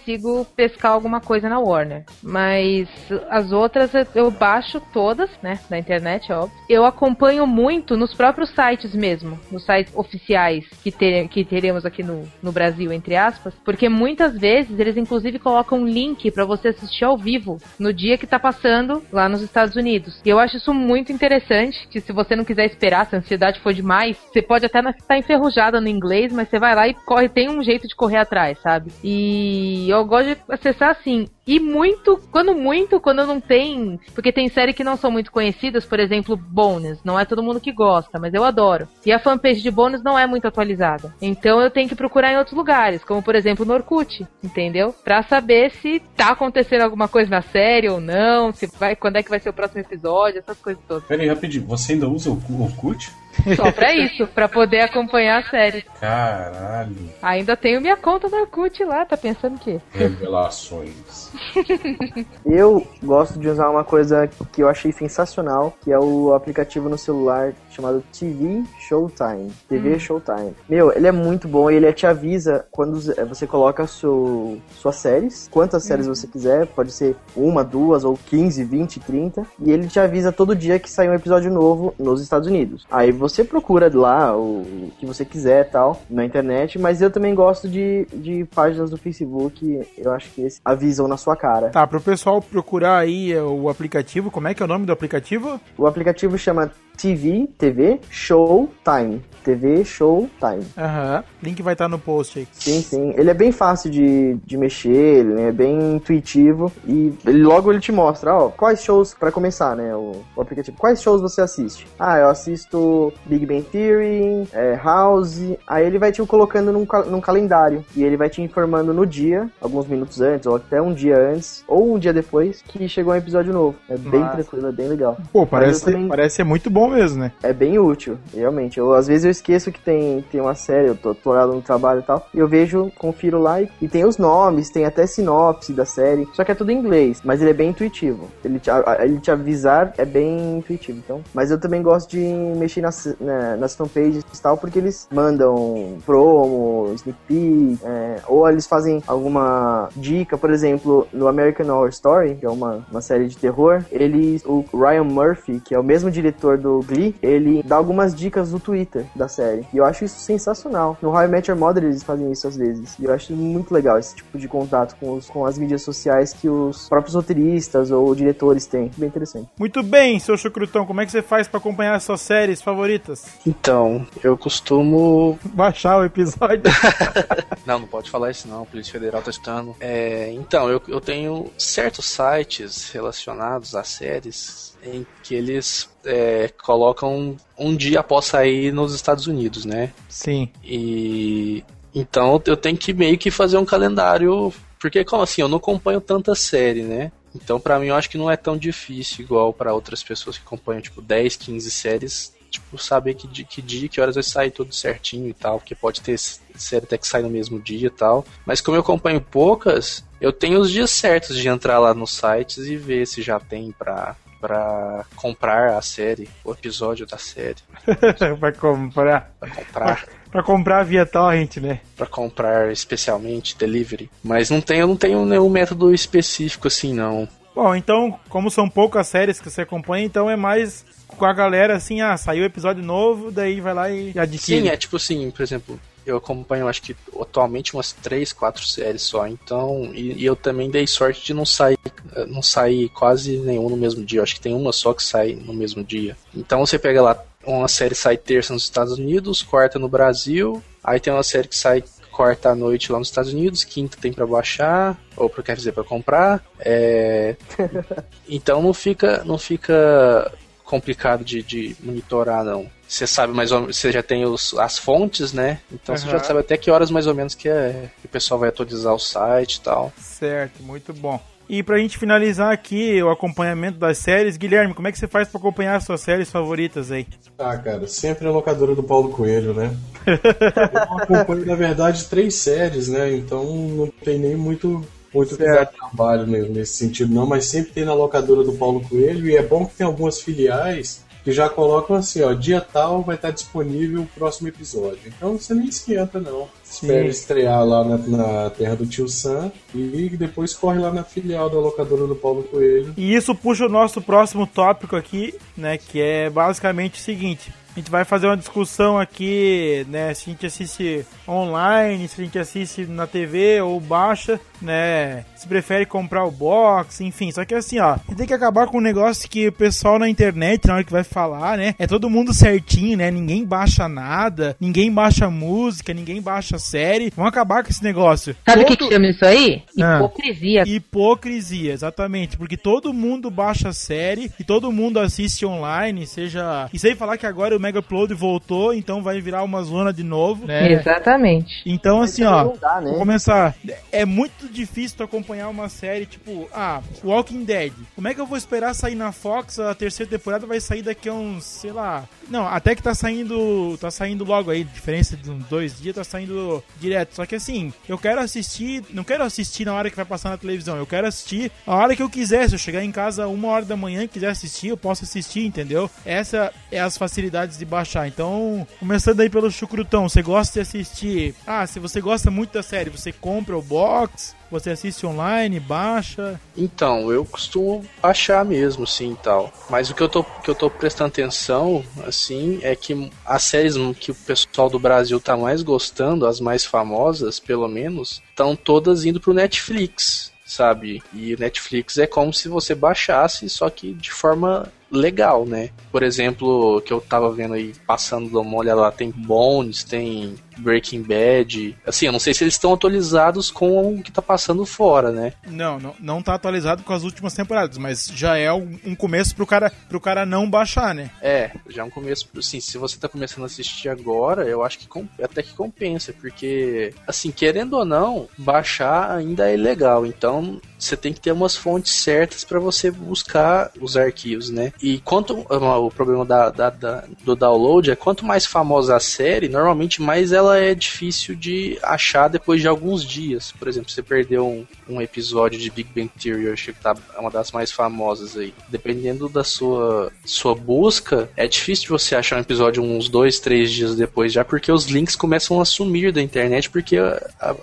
pescar alguma coisa na Warner. Mas as outras eu- baixo todas, né, da internet, óbvio. Eu acompanho muito nos próprios sites mesmo, nos sites oficiais que, ter, que teremos aqui no, no Brasil, entre aspas, porque muitas vezes eles inclusive colocam um link pra você assistir ao vivo no dia que tá passando lá nos Estados Unidos. E eu acho isso muito interessante, que se você não quiser esperar, se a ansiedade for demais, você pode até estar enferrujada no inglês, mas você vai lá e corre, tem um jeito de correr atrás, sabe? E eu gosto de acessar assim. E muito, quando muito, quando não tem. Porque tem série que não são muito conhecidas, por exemplo, Bonus. Não é todo mundo que gosta, mas eu adoro. E a fanpage de Bonus não é muito atualizada. Então eu tenho que procurar em outros lugares, como por exemplo no Orkut, entendeu? Pra saber se tá acontecendo alguma coisa na série ou não, se vai, quando é que vai ser o próximo episódio, essas coisas todas. Pera aí, rapidinho, você ainda usa o Orkut? Só pra isso, pra poder acompanhar a série. Caralho, Ainda tenho minha conta no Orkut lá, tá pensando o quê? revelações. Eu gosto de usar uma coisa que eu achei sensacional, que é o aplicativo no celular chamado TV Showtime. TV Showtime. Meu, ele é muito bom e ele te avisa quando z- você coloca seu, suas séries, quantas séries você quiser, pode ser uma, duas ou 15, 20, 30, e ele te avisa todo dia que sai um episódio novo nos Estados Unidos. Aí você procura lá o que você quiser tal, na internet, mas eu também gosto de, de páginas do Facebook, eu acho que esse avisam na sua cara. Tá, pro pessoal procurar aí é, o aplicativo, como é que é o nome do aplicativo? O aplicativo chama TV, TV Showtime. TV Showtime. Aham, link vai estar no post aí. Sim, sim. Ele é bem fácil de, de mexer, ele é bem intuitivo e ele, logo ele te mostra, ó, quais shows, pra começar, né, o, o aplicativo, quais shows você assiste? Ah, eu assisto Big Bang Theory, é, House, aí ele vai te colocando num, num calendário e ele vai te informando no dia, alguns minutos antes, ou até um dia antes, ou um dia depois, que chegou um episódio novo. É bem Massa. tranquilo, é bem legal. Pô, parece, também- parece ser muito bom mesmo, né? é bem útil, realmente. Eu, às vezes eu esqueço que tem, tem uma série, eu tô atorado no trabalho e tal, e eu vejo, confiro lá e, e tem os nomes, tem até sinopse da série, só que é tudo em inglês, mas ele é bem intuitivo. Ele te, ele te avisar é bem intuitivo, então. Mas eu também gosto de mexer nas, na- nas fanpages e tal, porque eles mandam promo, sneak peek, é, ou eles fazem alguma dica, por exemplo, no American Horror Story, que é uma, uma série de terror, ele, o Ryan Murphy, que é o mesmo diretor do Glee, ele dá algumas dicas no Twitter da série. E eu acho isso sensacional. No How I Met Your Mother eles fazem isso às vezes. E eu acho muito legal esse tipo de contato com, os, com as mídias sociais que os próprios roteiristas ou diretores têm. Bem interessante. Muito bem, seu chucrutão, como é que você faz pra acompanhar as suas séries favoritas? Então, eu costumo. Baixar o episódio. Não, não pode falar isso não, a Polícia Federal tá escutando. É, então, eu, eu tenho certos sites relacionados a séries em que eles é, colocam um dia após sair nos Estados Unidos, né? Sim. E então eu tenho que meio que fazer um calendário, porque como assim, eu não acompanho tanta série, né? Então pra mim eu acho que não é tão difícil igual pra outras pessoas que acompanham tipo 10, 15 séries, tipo saber que dia, que dia, que horas vai sair tudo certinho e tal, porque pode ter série até que sai no mesmo dia e tal. Mas como eu acompanho poucas, eu tenho os dias certos de entrar lá nos sites e ver se já tem pra para comprar a série, o episódio da série, pra comprar. pra comprar. Pra comprar via torrent, né? Pra comprar especialmente delivery. Mas não tenho, não tenho nenhum método específico assim, não. Bom, então, como são poucas séries que você acompanha, então é mais com a galera assim, ah, saiu episódio novo, daí vai lá e adquire. Sim, é tipo assim, por exemplo, eu acompanho acho que atualmente umas 3, 4 séries só, então. E, e eu também dei sorte de não sair, não sair quase nenhum no mesmo dia. Eu acho que tem uma só que sai no mesmo dia. Então você pega lá, uma série sai terça nos Estados Unidos, quarta no Brasil, aí tem uma série que sai quarta à noite lá nos Estados Unidos, quinta tem pra baixar, ou pra, quer dizer, pra comprar. É... então não fica, não fica complicado de, de monitorar, não. Você sabe mais ou menos, você já tem os, as fontes, né? Então você já sabe até que horas mais ou menos que, é, que o pessoal vai atualizar o site e tal. Certo, muito bom. E pra gente finalizar aqui o acompanhamento das séries, Guilherme, como é que você faz pra acompanhar as suas séries favoritas aí? Ah, cara, sempre a locadora do Paulo Coelho, né? Eu acompanho, na verdade, três séries, né? Então não tem nem muito, muito trabalho nesse sentido, não. Mas sempre tem na locadora do Paulo Coelho e é bom que tem algumas filiais que já colocam assim, ó, dia tal vai estar disponível o próximo episódio. Então você nem esquenta, não. Espera estrear lá na, na terra do tio Sam e depois corre lá na filial da locadora do Paulo Coelho. E isso puxa o nosso próximo tópico aqui, né? Que é basicamente o seguinte. A gente vai fazer uma discussão aqui, né? Se a gente assiste online, se a gente assiste na TV ou baixa, né? Se prefere comprar o box, enfim. Só que assim, ó, tem que acabar com um negócio que o pessoal na internet, na hora que vai falar, né? É todo mundo certinho, né? Ninguém baixa nada, ninguém baixa música, ninguém baixa série. Vamos acabar com esse negócio. Sabe o que, Todo- que chama isso aí? Ah. Hipocrisia. Hipocrisia, exatamente. Porque todo mundo baixa série e todo mundo assiste online, seja. E sem falar que agora o Mega Upload voltou, então vai virar uma zona de novo, né? Exatamente. Então, assim, ó, dá, né? vou começar. É muito difícil tu acompanhar uma série, tipo, ah, Walking Dead. Como é que eu vou esperar sair na Fox? A terceira temporada vai sair daqui a uns, sei lá. Não, até que tá saindo. Tá saindo logo aí, diferença de uns dois dias, tá saindo direto. Só que assim, eu quero assistir. Não quero assistir na hora que vai passar na televisão. Eu quero assistir a hora que eu quiser. Se eu chegar em casa uma hora da manhã e quiser assistir, eu posso assistir, entendeu? Essa é as facilidades de baixar. Então, começando aí pelo chucrutão, você gosta de assistir. Ah, se você gosta muito da série, você compra o box, você assiste online, baixa. Então, eu costumo achar mesmo, sim, tal. Mas o que eu tô, que eu tô prestando atenção, assim, é que as séries que o pessoal do Brasil tá mais gostando, as mais famosas, pelo menos, estão todas indo pro Netflix, sabe? E Netflix é como se você baixasse, só que de forma legal, né? Por exemplo, que eu tava vendo aí, passando uma olhada lá, tem Bones, tem Breaking Bad. Assim, eu não sei se eles estão atualizados com o que tá passando fora, né? Não, não, não tá atualizado com as últimas temporadas, mas já é um, um começo pro cara, pro cara não baixar, né? É, já é um começo, assim, se você tá começando a assistir agora, eu acho que até que compensa, porque, assim, querendo ou não, baixar ainda é legal, então você tem que ter umas fontes certas pra você buscar os arquivos, né? E quanto o problema da, da- da- do download é quanto mais famosa a série, normalmente mais ela é difícil de achar depois de alguns dias. Por exemplo, você perdeu um, um episódio de Big Bang Theory, eu acho que tá uma das mais famosas aí. Dependendo da sua, sua busca, é difícil você achar um episódio uns dois, três dias depois já, porque os links começam a sumir da internet, porque a, a-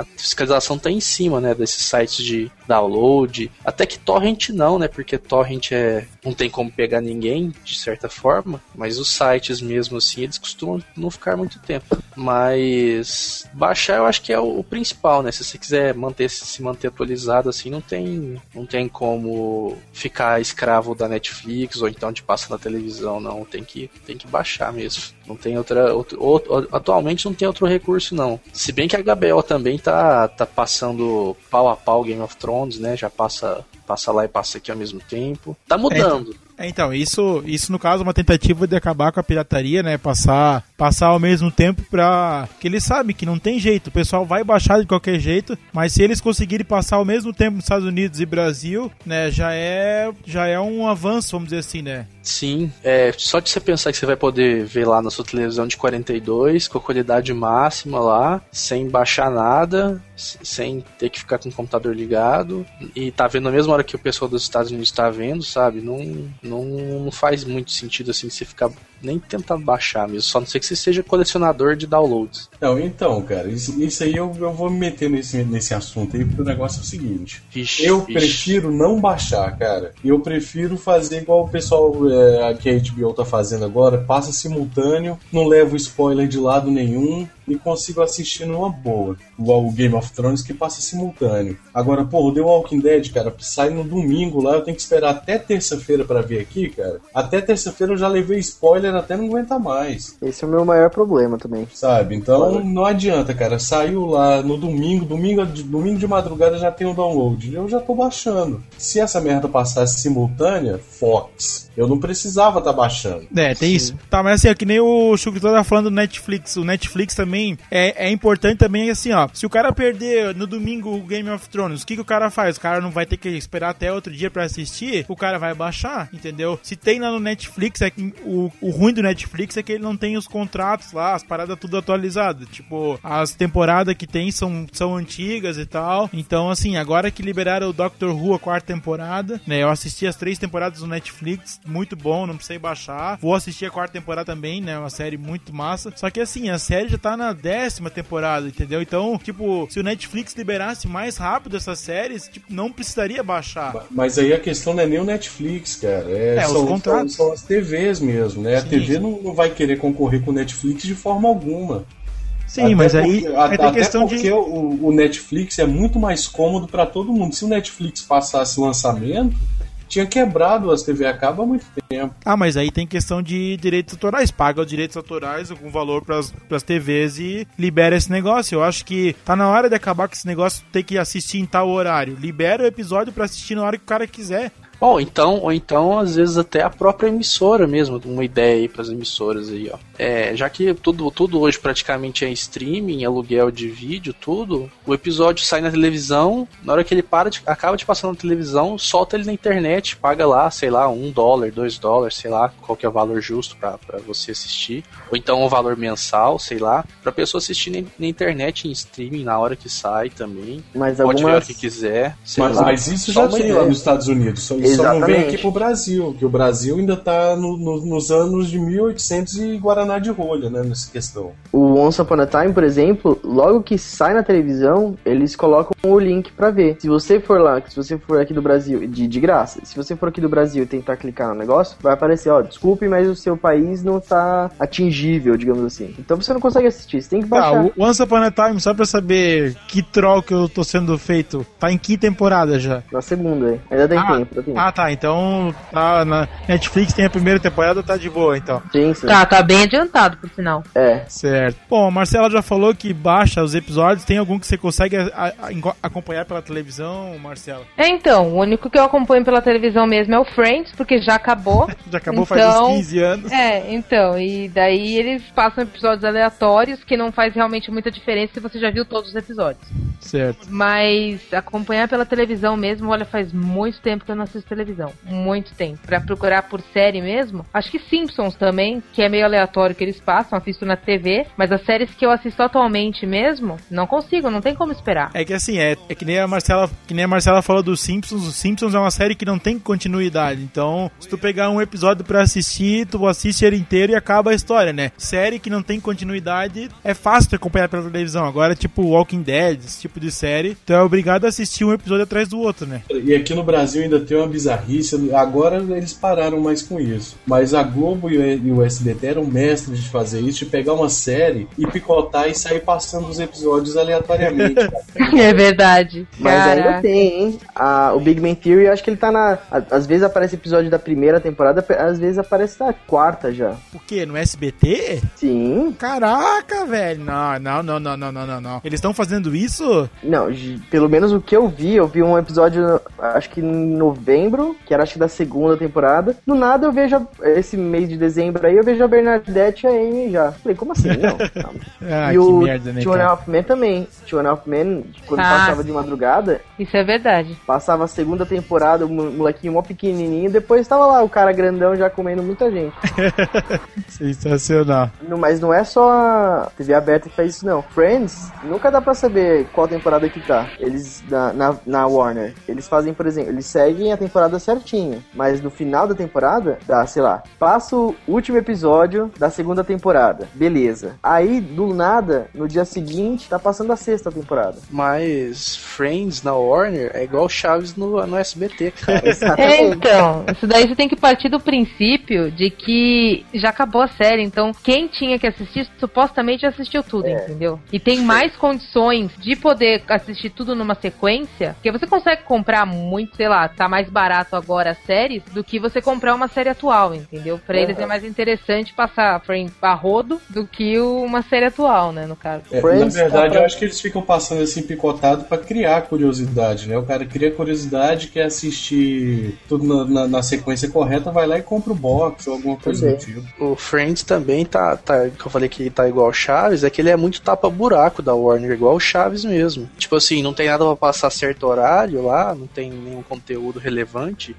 a fiscalização tá em cima, né, desses sites de download. Até que torrent não, né, porque torrent é não tem como pegar ninguém, de certa forma, mas os sites mesmo assim, eles costumam não ficar muito tempo. Mas baixar eu acho que é o, o principal, né? Se você quiser manter se manter atualizado assim, não tem não tem como ficar escravo da Netflix ou então de passar na televisão, não, tem que tem que baixar mesmo. Não tem outra outro, outro- atualmente não tem outro recurso não. Se bem que a HBO também tá tá passando pau a pau Game of Thrones, né? Já passa passa lá e passa aqui ao mesmo tempo. Tá mudando. É, isso, isso no caso é uma tentativa de acabar com a pirataria, né? Passar, passar ao mesmo tempo pra. que eles sabem que não tem jeito, o pessoal vai baixar de qualquer jeito, mas se eles conseguirem passar ao mesmo tempo nos Estados Unidos e Brasil, né, já é, já é um avanço, vamos dizer assim, né? Sim, é, só de você pensar que você vai poder ver lá na sua televisão de 42, com a qualidade máxima lá, sem baixar nada, sem ter que ficar com o computador ligado, e tá vendo na mesma hora que o pessoal dos Estados Unidos tá vendo, sabe? Não, não, não faz muito sentido assim você ficar nem tentar baixar mesmo, só não sei que você seja colecionador de downloads. Não, então, cara, isso, isso aí eu, eu vou me meter nesse, nesse assunto aí, porque o negócio é o seguinte. Eu prefiro não baixar, cara. Eu prefiro fazer igual o pessoal é, que a HBO tá fazendo agora, passa simultâneo, não levo spoiler de lado nenhum e consigo assistir numa boa. Igual o Game of Thrones que passa simultâneo. Agora, pô, o The Walking Dead, cara, sai no domingo lá, eu tenho que esperar até terça-feira pra ver aqui, cara. Até terça-feira eu já levei spoiler até não aguentar mais. Esse é o meu maior problema também. Sabe? Então não adianta, cara. Saiu lá no domingo, domingo, domingo de madrugada já tem o download. Eu já tô baixando. Se essa merda passasse simultânea, Fox. Eu não precisava estar baixando. É, tem isso. Tá, mas assim, é que nem o Chuck tava falando do Netflix. O Netflix também é, é importante também, assim, ó. Se o cara perder no domingo o Game of Thrones, o que, que o cara faz? O cara não vai ter que esperar até outro dia pra assistir, o cara vai baixar, entendeu? Se tem lá no Netflix, é que o, o ruim do Netflix é que ele não tem os contratos lá, as paradas tudo atualizadas. Tipo, as temporadas que tem são, são antigas e tal. Então, assim, agora que liberaram o Doctor Who, a quarta temporada, né? Eu assisti as três temporadas do Netflix, muito bom, não precisei baixar. Vou assistir a quarta temporada também, né? Uma série muito massa. Só que assim, a série já tá na décima temporada, entendeu? Então, tipo, se o Netflix liberasse mais rápido essas séries, tipo, não precisaria baixar. Mas aí a questão não é nem o Netflix, cara. É, É, os são, contratos. são- são as TVs mesmo, né? Sim, a TV não, não vai querer concorrer com o Netflix de forma alguma. Sim, Até mas aí, porque- aí tem até questão porque de. o, o Netflix é muito mais cômodo pra todo mundo. Se o Netflix passasse lançamento, tinha quebrado as TV a cabo há muito tempo. Ah, mas aí tem questão de direitos autorais. Paga os direitos autorais, algum valor pras, pras TVs e libera esse negócio. Eu acho que tá na hora de acabar com esse negócio ter que assistir em tal horário. Libera o episódio pra assistir na hora que o cara quiser. Ou então, ou então, às vezes até a própria emissora mesmo, uma ideia aí pras emissoras aí, ó. É, já que tudo, tudo hoje praticamente é streaming, aluguel de vídeo, tudo, o episódio sai na televisão, na hora que ele para de, acaba de passar na televisão, solta ele na internet, paga lá, sei lá, um dólar, dois dólares, sei lá, qual que é o valor justo pra, pra você assistir. Ou então o valor mensal, sei lá, pra pessoa assistir na, na internet em streaming na hora que sai também. Mas Pode ver a hora algumas. que quiser. sei Mas, lá. mas isso já tem ideia. lá nos Estados Unidos. Só, só não vem Exatamente. aqui pro Brasil, que o Brasil ainda tá no- no- nos anos de 1800 e Guaraná de rolha, né? Nessa questão. O Once Upon a Time, por exemplo, logo que sai na televisão, eles colocam o link pra ver. Se você for lá, se você for aqui do Brasil, de, de graça, se você for aqui do Brasil e tentar clicar no negócio, vai aparecer, ó, desculpe, mas o seu país não tá atingível, digamos assim. Então você não consegue assistir, você tem que Tá, baixar. o Once Upon a Time, só pra saber que troll que eu tô sendo feito, tá em que temporada já? Na segunda, hein? ainda tem Ah, tempo, ainda tem tempo. Ah, tá. Então, tá na Netflix tem a primeira temporada, tá de boa, então. Sim, sim. Tá, tá bem adiantado, por sinal. É. Certo. Bom, a Marcela já falou que baixa os episódios. Tem algum que você consegue a- a- acompanhar pela televisão, Marcela? É, então, o único que eu acompanho pela televisão mesmo é o Friends, porque já acabou. Já acabou faz Então, uns 15 anos. É, então, e daí eles passam episódios aleatórios que não faz realmente muita diferença se você já viu todos os episódios. Certo. Mas acompanhar pela televisão mesmo, olha, faz muito tempo que eu não assisto televisão. Muito tempo. Pra procurar por série mesmo, acho que Simpsons também, que é meio aleatório que eles passam, assisto na TV, mas as séries que eu assisto atualmente mesmo, não consigo, não tem como esperar. É que assim, é, é que nem a Marcela, que nem a Marcela falou dos Simpsons, os Simpsons é uma série que não tem continuidade. Então, se tu pegar um episódio pra assistir, tu assiste ele inteiro e acaba a história, né? Série que não tem continuidade é fácil de acompanhar pela televisão. Agora, tipo Walking Dead, esse tipo de série, tu é obrigado a assistir um episódio atrás do outro, né? E aqui no Brasil ainda tem uma bizarrice. Agora eles pararam mais com isso. Mas a Globo e o- SBT eram mestres de fazer isso, de pegar uma série e picotar e sair passando os episódios aleatoriamente. É verdade. Mas ainda Caraca. tem, hein? A- o Big Bang Theory, eu acho que ele tá na. a- Às vezes aparece episódio da primeira temporada, às vezes aparece da quarta já. O quê? No SBT? Sim. Caraca, velho. Não, não, não, não, não, não, não. Eles estão fazendo isso? Não, pelo menos o que eu vi, eu vi um episódio, acho que em novembro, que era acho que da segunda temporada. Do nada eu vejo, a- esse mês de dezembro aí, eu vejo a Bernadette e a Amy já. Falei, como assim? Não. Ah, e que o merda, né, Two and? Half Men também. Two and a Half Men, quando Ah. passava de madrugada, Isso é verdade. passava a segunda temporada, o mo- molequinho mó pequenininho, depois tava lá o cara grandão já comendo muita gente. Sensacional. Não, mas não é só a TV aberta que faz isso, não. Friends, nunca dá pra saber qual temporada que tá. Eles, na, na, na Warner, eles fazem, por exemplo, eles seguem a temporada certinho. Mas no final da temporada, dá, sei lá, passa o último episódio da segunda temporada. Beleza. Aí, do nada, no dia seguinte, tá passando a sexta temporada. Mas Friends na Warner é igual Chaves no, no SBT, cara. É, então, isso daí você tem que partir do princípio de que já acabou a série, então quem tinha que assistir supostamente assistiu tudo, entendeu? E tem mais condições de poder assistir tudo numa sequência, porque você consegue comprar muito, sei lá, tá mais barato agora as séries do que você comprar uma série atual, entendeu? Pra eles é mais interessante passar frame a rodo do que uma série atual, né, no caso. É, na Friends tá verdade, pra- eu acho que eles ficam passando assim picotado pra criar curiosidade, né? O cara cria curiosidade, quer assistir tudo na, na- na sequência correta, vai lá e compra o box ou alguma coisa do Também. tipo. O Friends também tá, tá. Que eu falei que tá igual o Chaves, é que ele é muito tapa-buraco da Warner, igual o Chaves mesmo. Tipo assim, não tem nada pra passar certo horário lá, não tem nenhum conteúdo relevante.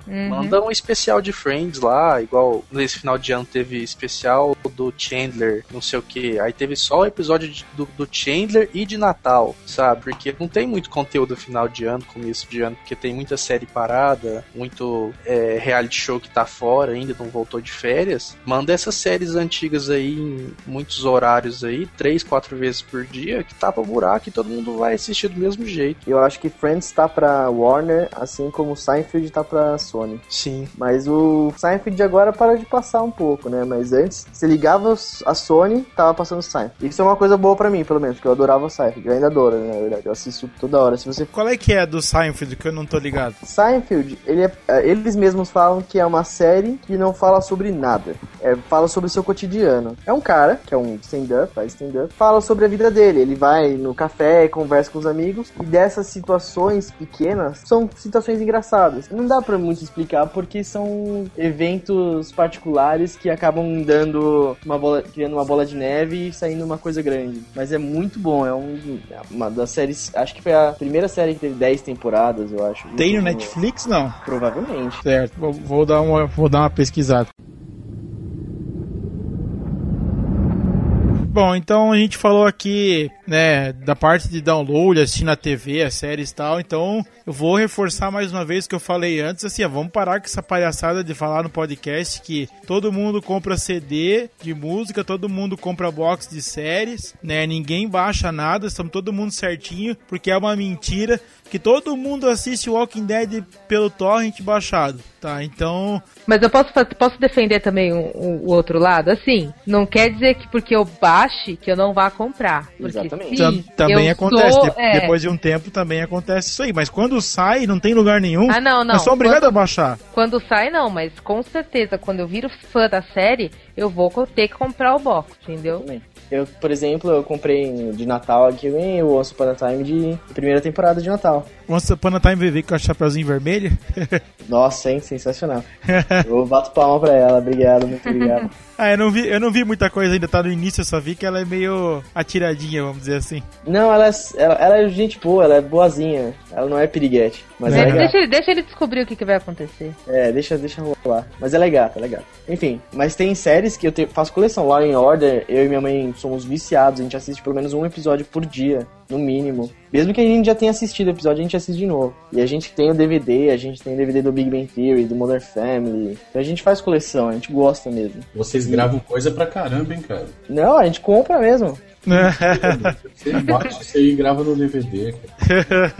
Uhum. Manda um especial de Friends lá, igual nesse final de ano teve especial do Chandler, não sei o que. Aí teve só o episódio de- do, do Chandler e de Natal, sabe? Porque não tem muito conteúdo final de ano, começo de ano, porque tem muita série parada, muito é, reality show que tá fora ainda, não voltou de férias. Manda essas séries antigas aí em muitos horários aí, três, quatro vezes por dia, que tapa buraco e todo mundo vai assistir do mesmo jeito. Eu acho que Friends tá pra Warner, assim como Seinfeld tá pra Sony. Sim. Mas o Seinfeld agora para de passar um pouco, né? Mas antes, você ligava a Sony, tava passando Seinfeld. Isso é uma coisa boa pra mim, pelo menos, porque eu adorava o Seinfeld. Eu ainda adoro, né, na verdade. Eu assisto toda hora. Se você Qual é que é do Seinfeld que eu não tô ligado? Seinfeld, ele é- é, eles mesmos falam que é uma série que não fala sobre nada. É, fala sobre o seu cotidiano. É um cara, que é um stand-up, faz stand-up, fala sobre a vida dele. Ele vai no café, conversa com os amigos, e dessas situações pequenas, são situações engraçadas. Não dá pra muito explicar, porque são eventos particulares que acabam dando uma bola, criando uma bola de neve e saindo uma coisa grande. Mas é muito bom, é um, é uma das séries, acho que foi a primeira série que teve 10 temporadas, eu acho. Tem no. Netflix? Não. Provavelmente. Certo, vou, vou dar uma, vou dar uma pesquisada. Bom, então a gente falou aqui, né, da parte de download, assistir na TV, as séries e tal, então eu vou reforçar mais uma vez o que eu falei antes, assim, ó, vamos parar com essa palhaçada de falar no podcast que todo mundo compra CD de música, todo mundo compra box de séries, né, ninguém baixa nada, estamos todo mundo certinho, porque é uma mentira que todo mundo assiste Walking Dead pelo torrent baixado, tá? Então, Mas eu posso, posso defender também o, o- outro lado? Assim, não quer dizer que porque eu baixe que eu não vá comprar. Porque. Se tam- também eu acontece, sou- de- é. depois de um tempo também acontece isso aí, mas quando sai, não tem lugar nenhum, Ah, não, não. é só obrigado a baixar. Quando sai, não, mas com certeza, quando eu viro fã da série, eu vou ter que comprar o box, entendeu? Também. Eu, por exemplo, eu comprei de Natal aqui eu o Once Upon a Time de primeira temporada de Natal. Once Upon a Time VV com a chapeuzinho vermelho. Nossa, hein? Sensacional. eu bato palma pra ela. Obrigado, muito obrigado. ah, eu não, vi, eu não vi muita coisa ainda, tá no início, eu só vi que ela é meio atiradinha, vamos dizer assim. Não, ela é, ela, ela é gente boa, ela é boazinha. Ela não é piriguete. Mas é, É. legal. Deixa, ele- deixa ele descobrir o que, que vai acontecer. É, deixa, deixa rolar. Mas ela é gata, ela é gata. Enfim, mas tem séries que eu te- faço coleção. Law and Order, eu e minha mãe somos viciados. A gente assiste pelo menos um episódio por dia, no mínimo. Mesmo que a gente já tenha assistido o episódio, a gente assiste de novo. E a gente tem o DVD, a gente tem o DVD do Big Bang Theory, do Modern Family. Então a gente faz coleção, a gente gosta mesmo. Vocês gravam coisa pra caramba, hein, cara. Não, a gente compra mesmo. Você bate isso aí e grava no DVD, cara.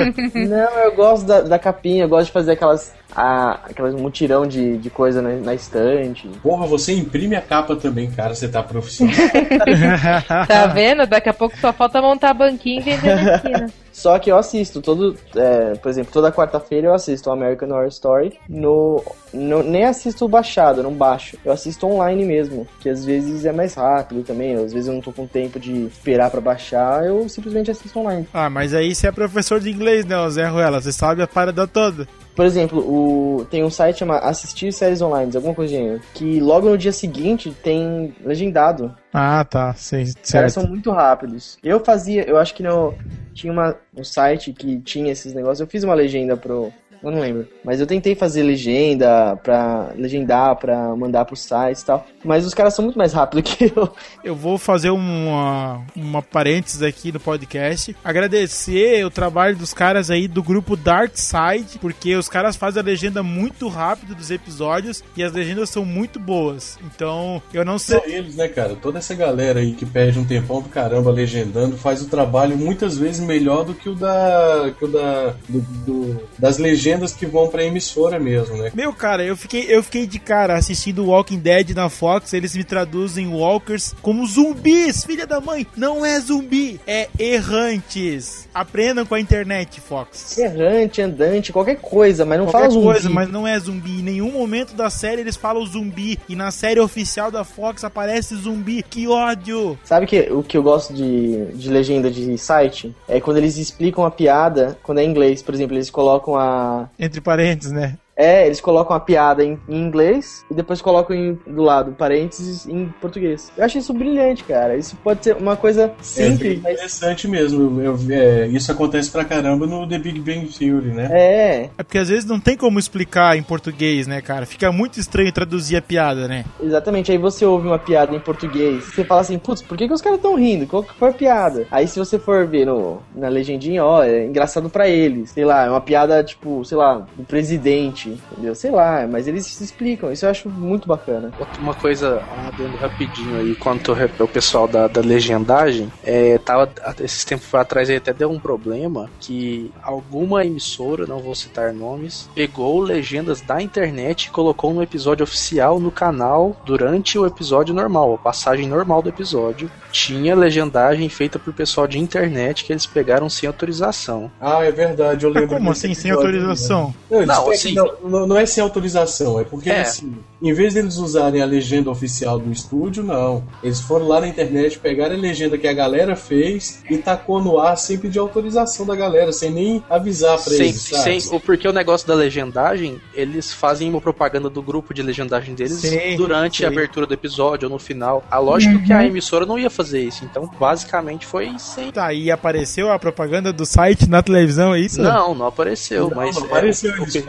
Não, eu gosto da, da capinha, eu gosto de fazer aquelas. A, aquelas mutirão de, de coisa na, na estante. Porra, você imprime a capa também, cara. Você tá profissional. Tá vendo? Daqui a pouco só falta montar banquinho e vender na esquina. Só que eu assisto todo, é, por exemplo, toda quarta-feira eu assisto American Horror Story no, no- nem assisto baixado, não baixo. Eu assisto online mesmo, que às vezes é mais rápido também, às vezes eu não tô com tempo de esperar pra baixar, eu simplesmente assisto online. ah, mas aí você é professor de inglês, né, Zé Ruela? Você sabe a parada toda. Por exemplo, o, tem um site chamado Assistir Séries Online, alguma gênero, que logo no dia seguinte tem legendado. Ah, tá, sim, Os caras certo. são muito rápidos. Eu fazia, eu acho que no, tinha uma, um site que tinha esses negócios. Eu fiz uma legenda pro. Eu não lembro. Mas eu tentei fazer legenda pra legendar, pra mandar pro site e tal. Mas os caras são muito mais rápidos que eu. Eu vou fazer uma, uma parênteses aqui no podcast. Agradecer o trabalho dos caras aí do grupo Dark Side, porque os caras fazem a legenda muito rápido dos episódios e as legendas são muito boas. Então, eu não sei. Só eles, né, cara? Toda essa galera aí que perde um tempão do caramba legendando faz o trabalho muitas vezes melhor do que o da. Que o da do- do- das legendas legendas que vão pra emissora mesmo, né? Meu, cara, eu fiquei, eu fiquei de cara assistindo Walking Dead na Fox, eles me traduzem Walkers como zumbis, filha da mãe. Não é zumbi, é errantes. Aprendam com a internet, Fox. Errante, andante, qualquer coisa, mas não Qualquer fala zumbi. coisa, mas não é zumbi. Em nenhum momento da série eles falam zumbi. E na série oficial da Fox aparece zumbi. Que ódio! Sabe que, o que eu gosto de, de legenda de site? É quando eles explicam a piada, quando é em inglês, por exemplo, eles colocam a. Entre parênteses, né? É, eles colocam a piada em, em inglês e depois colocam em- do lado parênteses em português. Eu acho isso brilhante, cara. Isso pode ser uma coisa É bem simples, mas. interessante mesmo. Eu- é, isso acontece pra caramba no The Big Bang Theory, né? É, É porque às vezes não tem como explicar em português, né, cara? Fica muito estranho traduzir a piada, né? exatamente. Aí você ouve uma piada em português, você fala assim, putz, por que, que os caras estão rindo? Qual que foi a piada? Aí se você for ver no, na legendinha, ó, é engraçado pra eles. Sei lá, é uma piada, tipo, sei lá, do presidente, entendeu? Sei lá, mas eles se explicam. Isso eu acho muito bacana. Outra- Uma coisa, um adendo rapidinho aí, quanto ao o pessoal da, da legendagem, é, tava, esses tempos atrás aí até deu um problema que alguma emissora, não vou citar nomes, pegou legendas da internet e colocou no episódio oficial no canal durante o episódio normal, a passagem normal do episódio. Tinha legendagem feita por pessoal de internet que eles pegaram sem autorização. Ah, é verdade, eu Mas lembro. como desse assim, sem autorização? né? Não, Não, assim- não, não, não é sem autorização, é porque É. assim, em vez deles usarem a legenda oficial do estúdio, não. Eles foram lá na internet, pegaram a legenda que a galera fez e tacou no ar sem pedir autorização da galera, sem nem avisar pra Sem, eles, sabe? sem, o- porque o negócio da legendagem, eles fazem uma propaganda do grupo de legendagem deles Sim, durante a sim. abertura do episódio ou no final. A lógica é que a emissora não ia fazer isso, então basicamente foi sem. Tá, e apareceu a propaganda do site na televisão, é isso? Não, não apareceu, Não, mas. não é, apareceu, o eles que-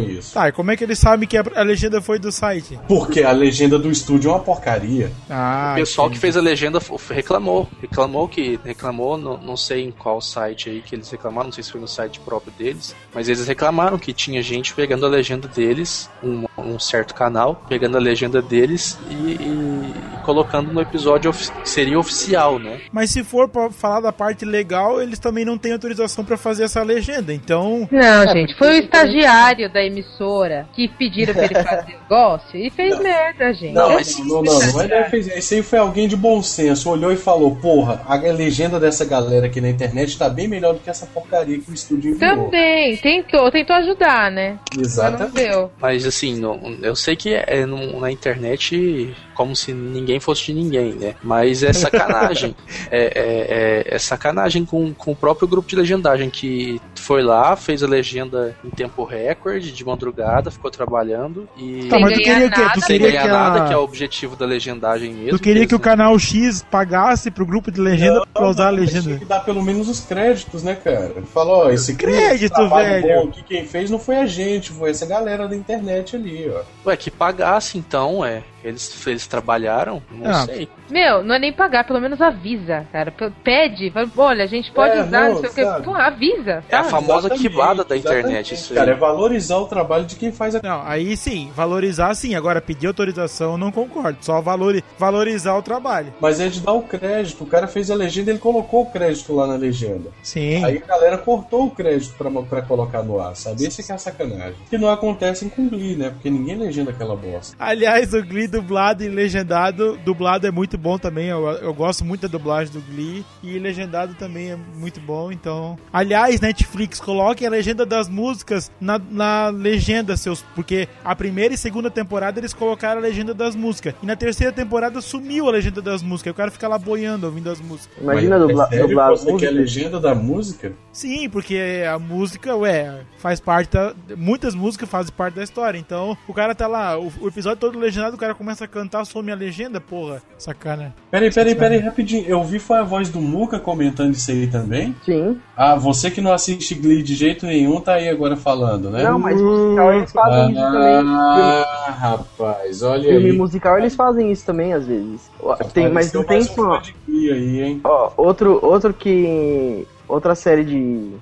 cortaram isso. Tá, e como é que eles sabem que a, legenda foi do site? Porque a legenda do estúdio é uma porcaria. Ah, O pessoal entendi. que fez a legenda reclamou. Reclamou que. Reclamou, não, não sei em qual site aí que eles reclamaram, não sei se foi no site próprio deles, mas eles reclamaram que tinha gente pegando a legenda deles, um, um certo canal, pegando a legenda deles e, e colocando no episódio ofi- que seria oficial, né? Mas se for pra falar da parte legal, eles também não têm autorização pra fazer essa legenda. Então, Não, gente, foi o estagiário da emissora que pediram pra ele fazer o negócio e fez merda, gente. Não, É mas não, não, não é fez Isso aí foi alguém de bom senso. Olhou e falou: Porra, a legenda dessa galera aqui na internet tá bem melhor do que essa porcaria que o estúdio enviou. Também, tentou, tentou ajudar, né? Mas não Exatamente. deu. Mas assim, no- eu sei que é no- na internet como se ninguém fosse de ninguém, né? Mas é sacanagem. é, é- é- é sacanagem com, com o próprio grupo de legendagem que foi lá, fez a legenda em tempo recorde, de madrugada, ficou trabalhando e Tá, mas tu queria o quê? nada. Tu queria ganhar que, nada, a... que é o objetivo da legendagem mesmo. tu queria que o né? canal X pagasse pro grupo de legenda pra usar a mas Tinha legenda. que dar pelo menos os créditos, né, cara? Falou, ó, esse Crédito, velho. bom que quem fez não foi a gente, foi essa galera da internet ali, ó. Ué, que pagasse então, é. Eles, eles trabalharam? Não Ah, sei. Meu, não é nem pagar, pelo menos avisa, cara. Pede, fala, olha, a gente pode É, usar, não, não, sei o que. Pô, avisa. É a famosa quebrada da internet, isso aí. Cara, é valorizar o trabalho de quem faz a. Não, aí sim, valorizar sim. Agora, pedir autorização, eu não concordo. Só valori... valorizar o trabalho. Mas é de dar o crédito. O cara fez a legenda, ele colocou o crédito lá na legenda. Sim. Aí a galera cortou o crédito pra, pra colocar no ar, sabe? Esse que é a sacanagem. Que não acontece com Glee, né? Porque ninguém legenda aquela bosta. Aliás, o Glee dublado e legendado, dublado é muito bom também. Eu, eu gosto muito da dublagem do Glee e legendado também é muito bom. Então, aliás, Netflix, coloquem a legenda das músicas na, na legenda, seus, porque a primeira e segunda temporada eles colocaram a legenda das músicas e na terceira temporada sumiu a legenda das músicas. O cara fica lá boiando ouvindo as músicas. Imagina Mas dubla, é dublar que você música. quer a legenda da música? Sim, porque a música, ué, faz parte da. Muitas músicas fazem parte da história. Então, o cara tá lá, o, o episódio todo legendado, o cara começa a cantar, some a legenda, porra, sacana. Peraí, peraí, peraí, rapidinho. Eu vi foi a voz do Muca comentando isso aí também. Sim. Ah, você que não assiste Glee de jeito nenhum, tá aí agora falando, né? Não, mas musical eles fazem isso também. Ah, rapaz, olha Filme aí. musical eles fazem isso também, às vezes. Tem, mas não tem mais um só. fã de Glee aí, hein? Ó, outro, outro que. Outra série de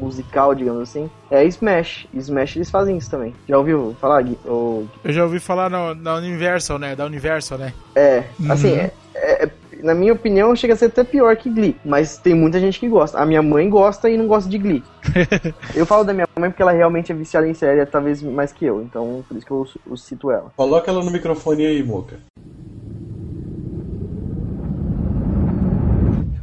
musical, digamos assim, é Smash. Smash eles fazem isso também. Já ouviu falar, Gui? Ou- Eu já ouvi falar no- da Universal, né? Da Universal, né? É, assim, Uhum. é- é- na minha opinião, chega a ser até pior que Glee. Mas tem muita gente que gosta. A minha mãe gosta e não gosta de Glee. eu falo da minha mãe porque ela realmente é viciada em série, talvez mais que eu. Então, por isso que eu, eu cito ela. Coloca ela no microfone aí, Moca.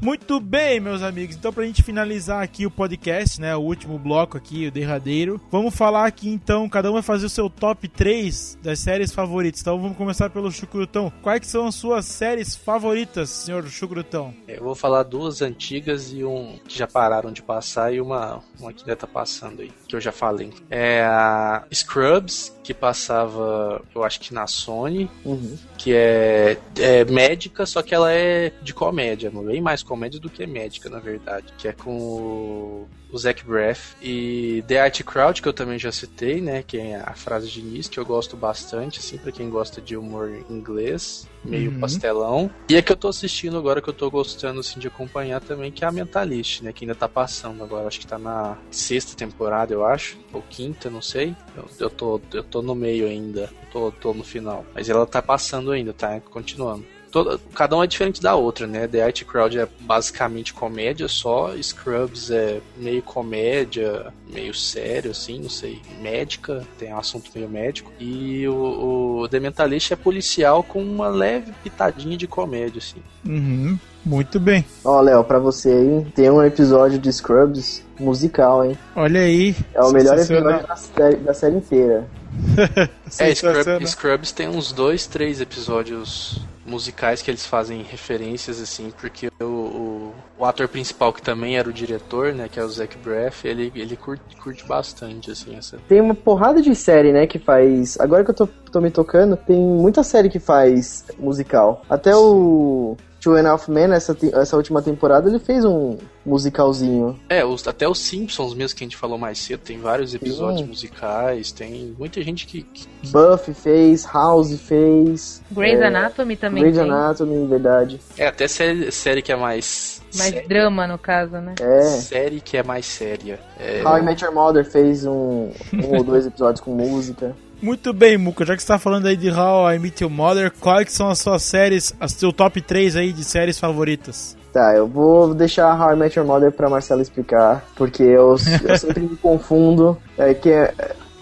Muito bem, meus amigos. Então, pra gente finalizar aqui o podcast, né? O último bloco aqui, o derradeiro. Vamos falar aqui então, cada um vai fazer o seu top 3 das séries favoritas. Então vamos começar pelo Chucrutão. Quais são as suas séries favoritas, senhor Chucrutão? Eu vou falar duas antigas e um que já pararam de passar e uma, uma que ainda tá passando aí, que eu já falei. É a Scrubs, que passava, eu acho que na Sony, Uhum. que é, é médica, só que ela é de comédia, bem mais comédia do que médica, na verdade. Que é com o, o Zach Braff e The Art Crowd, que eu também já citei, né? Que é a frase de início, que eu gosto bastante, assim, pra quem gosta de humor inglês, meio Uhum. pastelão. E a que eu tô assistindo agora, que eu tô gostando, assim, de acompanhar também, que é a Mentalist, né? Que ainda tá passando agora, acho que tá na sexta temporada, eu acho, ou quinta, não sei. Eu, eu, tô, eu tô no meio ainda, tô, tô no final. Mas ela tá passando ainda, tá continuando. Toda, cada uma é diferente da outra, né? The Art Crowd é basicamente comédia só, Scrubs é meio comédia, meio sério, assim, não sei, médica, tem um assunto meio médico. E o, o The Mentalist é policial com uma leve pitadinha de comédia, assim. Uhum. Muito bem. Ó, Léo, pra você aí, tem um episódio de Scrubs musical, hein? Olha aí. É o melhor episódio da série, da série inteira. É, Scrubs tem uns dois, três episódios musicais que eles fazem referências, assim, porque o, o, o ator principal, que também era o diretor, né, que é o Zach Braff, ele, ele curte, curte bastante, assim, essa... Tem uma porrada de série, né, que faz. Agora que eu tô, tô me tocando, tem muita série que faz musical. Até o Two and a Half Men, essa, essa última temporada, ele fez um musicalzinho. É, os, até os Simpsons mesmo, que a gente falou mais cedo, tem vários episódios Sim. musicais, tem muita gente que... que- Buffy fez, House fez. Grey's é, Anatomy também Grey's tem. Anatomy, verdade. É, até série, série que é mais... Mais drama, no caso, né? É. Série que é mais séria. É, How I Met Your Mother fez um, um ou dois episódios com música. Muito bem, Muca. Já que você tá falando aí de How I Meet Your Mother, quais são as suas séries, as seu top 3 aí de séries favoritas? Tá, eu vou deixar How I Met Your Mother pra Marcela explicar, porque eu, eu sempre me confundo, é que é,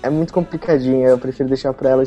é muito complicadinho, eu prefiro deixar pra ela,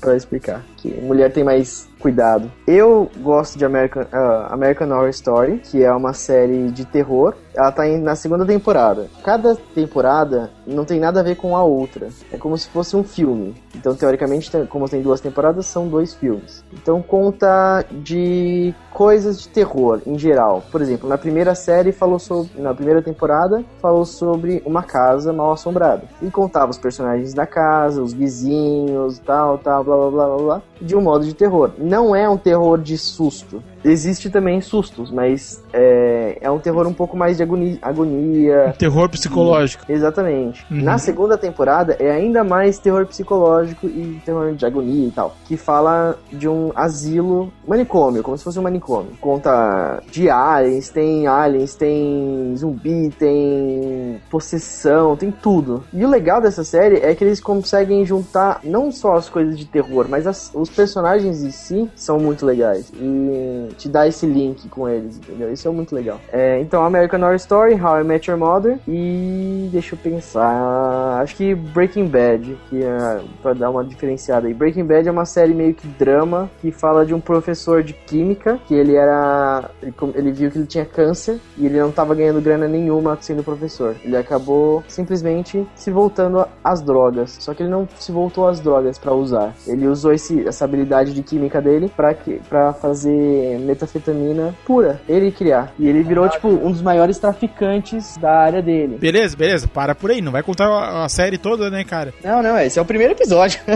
pra ela explicar, que mulher tem mais cuidado. Eu gosto de American, ah, American Horror Story, que é uma série de terror, ela tá na segunda temporada. Cada temporada não tem nada a ver com a outra, é como se fosse um filme. Então, teoricamente, como tem duas temporadas, são dois filmes. Então, conta de coisas de terror em geral. Por exemplo, na primeira série falou sobre, na primeira temporada falou sobre uma casa mal assombrada e contava os personagens da casa, os vizinhos, tal, tal, blá blá blá, blá de um modo de terror. Não é um terror de susto. Existe também sustos, mas é, é um terror um pouco mais de agoni- agonia, Terror psicológico. Exatamente. Uhum. Na segunda temporada é ainda mais terror psicológico e terror de agonia e tal. Que fala de um asilo manicômio, como se fosse um manicômio. Conta de aliens, tem aliens, tem zumbi, tem possessão, tem tudo. E o legal dessa série é que eles conseguem juntar não só as coisas de terror, mas as- os personagens em si são muito legais. E te dá esse link com eles, entendeu? Isso é muito legal. É, então, American Horror Story, How I Met Your Mother e deixa eu pensar, acho que Breaking Bad, que é pra dar uma diferenciada aí. Breaking Bad é uma série meio que drama que fala de um professor de química que ele era, ele, ele viu que ele tinha câncer e ele não tava ganhando grana nenhuma sendo professor. Ele acabou simplesmente se voltando às drogas. Só que ele não se voltou às drogas pra usar. Ele usou esse, essa habilidade de química dele que para fazer metafetamina pura, ele criar. E ele virou tipo um dos maiores traficantes da área dele. Beleza, beleza. Para por aí. Não vai contar a, a série toda, né, cara? Não, não, esse é o primeiro episódio.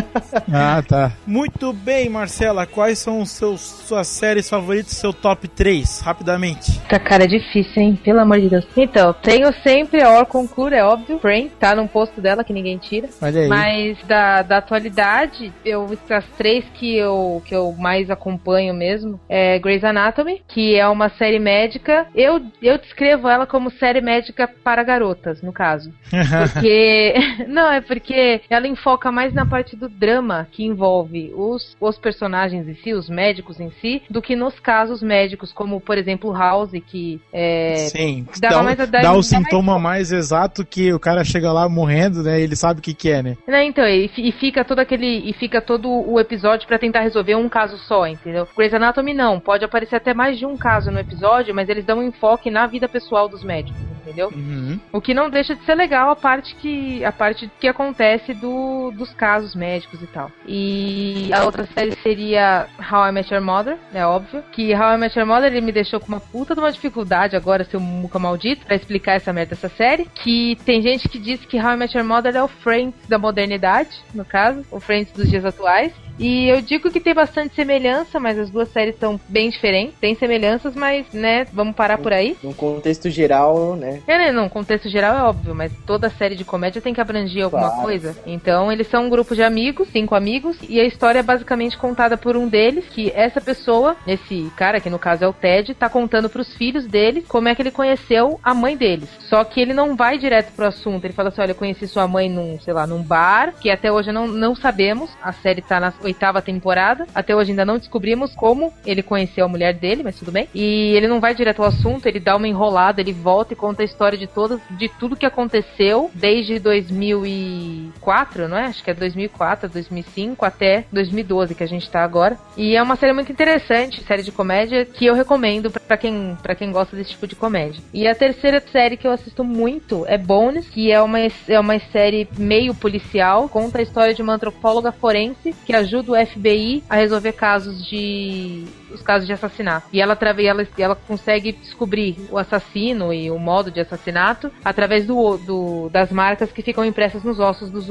Ah, tá. Muito bem, Marcela. Quais são os seus, suas séries favoritas, seu top 3? Rapidamente. Tá, cara, é difícil, hein? Pelo amor de Deus. Então, tenho sempre a Or Conclure, é óbvio. Friends, tá num posto dela que ninguém tira. Olha aí. Mas da, da atualidade, eu as três que eu, que eu mais acompanho mesmo é Grey's Grey's Anatomy, que é uma série médica. Eu, eu descrevo ela como série médica para garotas, no caso. Porque. Não, é porque ela enfoca mais na parte do drama que envolve os, os personagens em si, os médicos em si, do que nos casos médicos, como, por exemplo, House, que é. Sim, dá, mais- o- dá- dá o mais sintoma mais exato que o cara chega lá morrendo, né? Ele sabe o que que é, né? Não, então, e, e fica todo aquele. E fica todo o episódio pra tentar resolver um caso só, entendeu? Grey's Anatomy não, pode aparecer até mais de um caso no episódio, mas eles dão um enfoque na vida pessoal dos médicos, entendeu? Uhum. O que não deixa de ser legal a parte que a parte que acontece do, dos casos médicos e tal. E a outra série seria How I Met Your Mother, é óbvio. Que How I Met Your Mother ele me deixou com uma puta de uma dificuldade agora, seu muca maldito, pra explicar essa merda dessa série. Que tem gente que diz que How I Met Your Mother é o Friends da modernidade, no caso, o Friends dos dias atuais. E eu digo que tem bastante semelhança, mas as duas séries são bem diferentes. Tem semelhanças, mas, né, vamos parar por aí. Num contexto geral, né? É, né, não, contexto geral é óbvio, mas toda série de comédia tem que abranger alguma Claro. coisa. Então, eles são um grupo de amigos, cinco amigos, e a história é basicamente contada por um deles, que essa pessoa, esse cara, que no caso é o Ted, tá contando pros filhos dele como é que ele conheceu a mãe deles. Só que ele não vai direto pro assunto, ele fala assim, olha, eu conheci sua mãe num, sei lá, num bar, que até hoje não, não sabemos, a série tá na oitava temporada, até hoje ainda não descobrimos como ele conheceu a mulher dele, mas tudo bem. E ele não vai direto ao assunto, ele dá uma enrolada, ele volta e conta a história de todas, de tudo que aconteceu desde 2004, não é? Acho que é 2004, 2005 até 2012 que a gente tá agora. E é uma série muito interessante, série de comédia que eu recomendo pra quem para quem gosta desse tipo de comédia. E a terceira série que eu assisto muito é Bones, que é uma é uma série meio policial, conta a história de uma antropóloga forense que ajuda o FBI a resolver casos de os casos de assassinato. E ela, ela, ela consegue descobrir o assassino e o modo de assassinato através do, do- das marcas que ficam impressas nos ossos dos,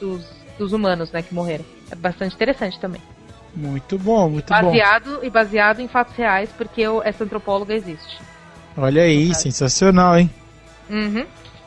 dos, dos humanos, né, que morreram. É bastante interessante também. Muito bom, muito bom. Baseado e baseado em fatos reais, porque o- essa antropóloga existe. Olha aí, sensacional, hein? Uhum.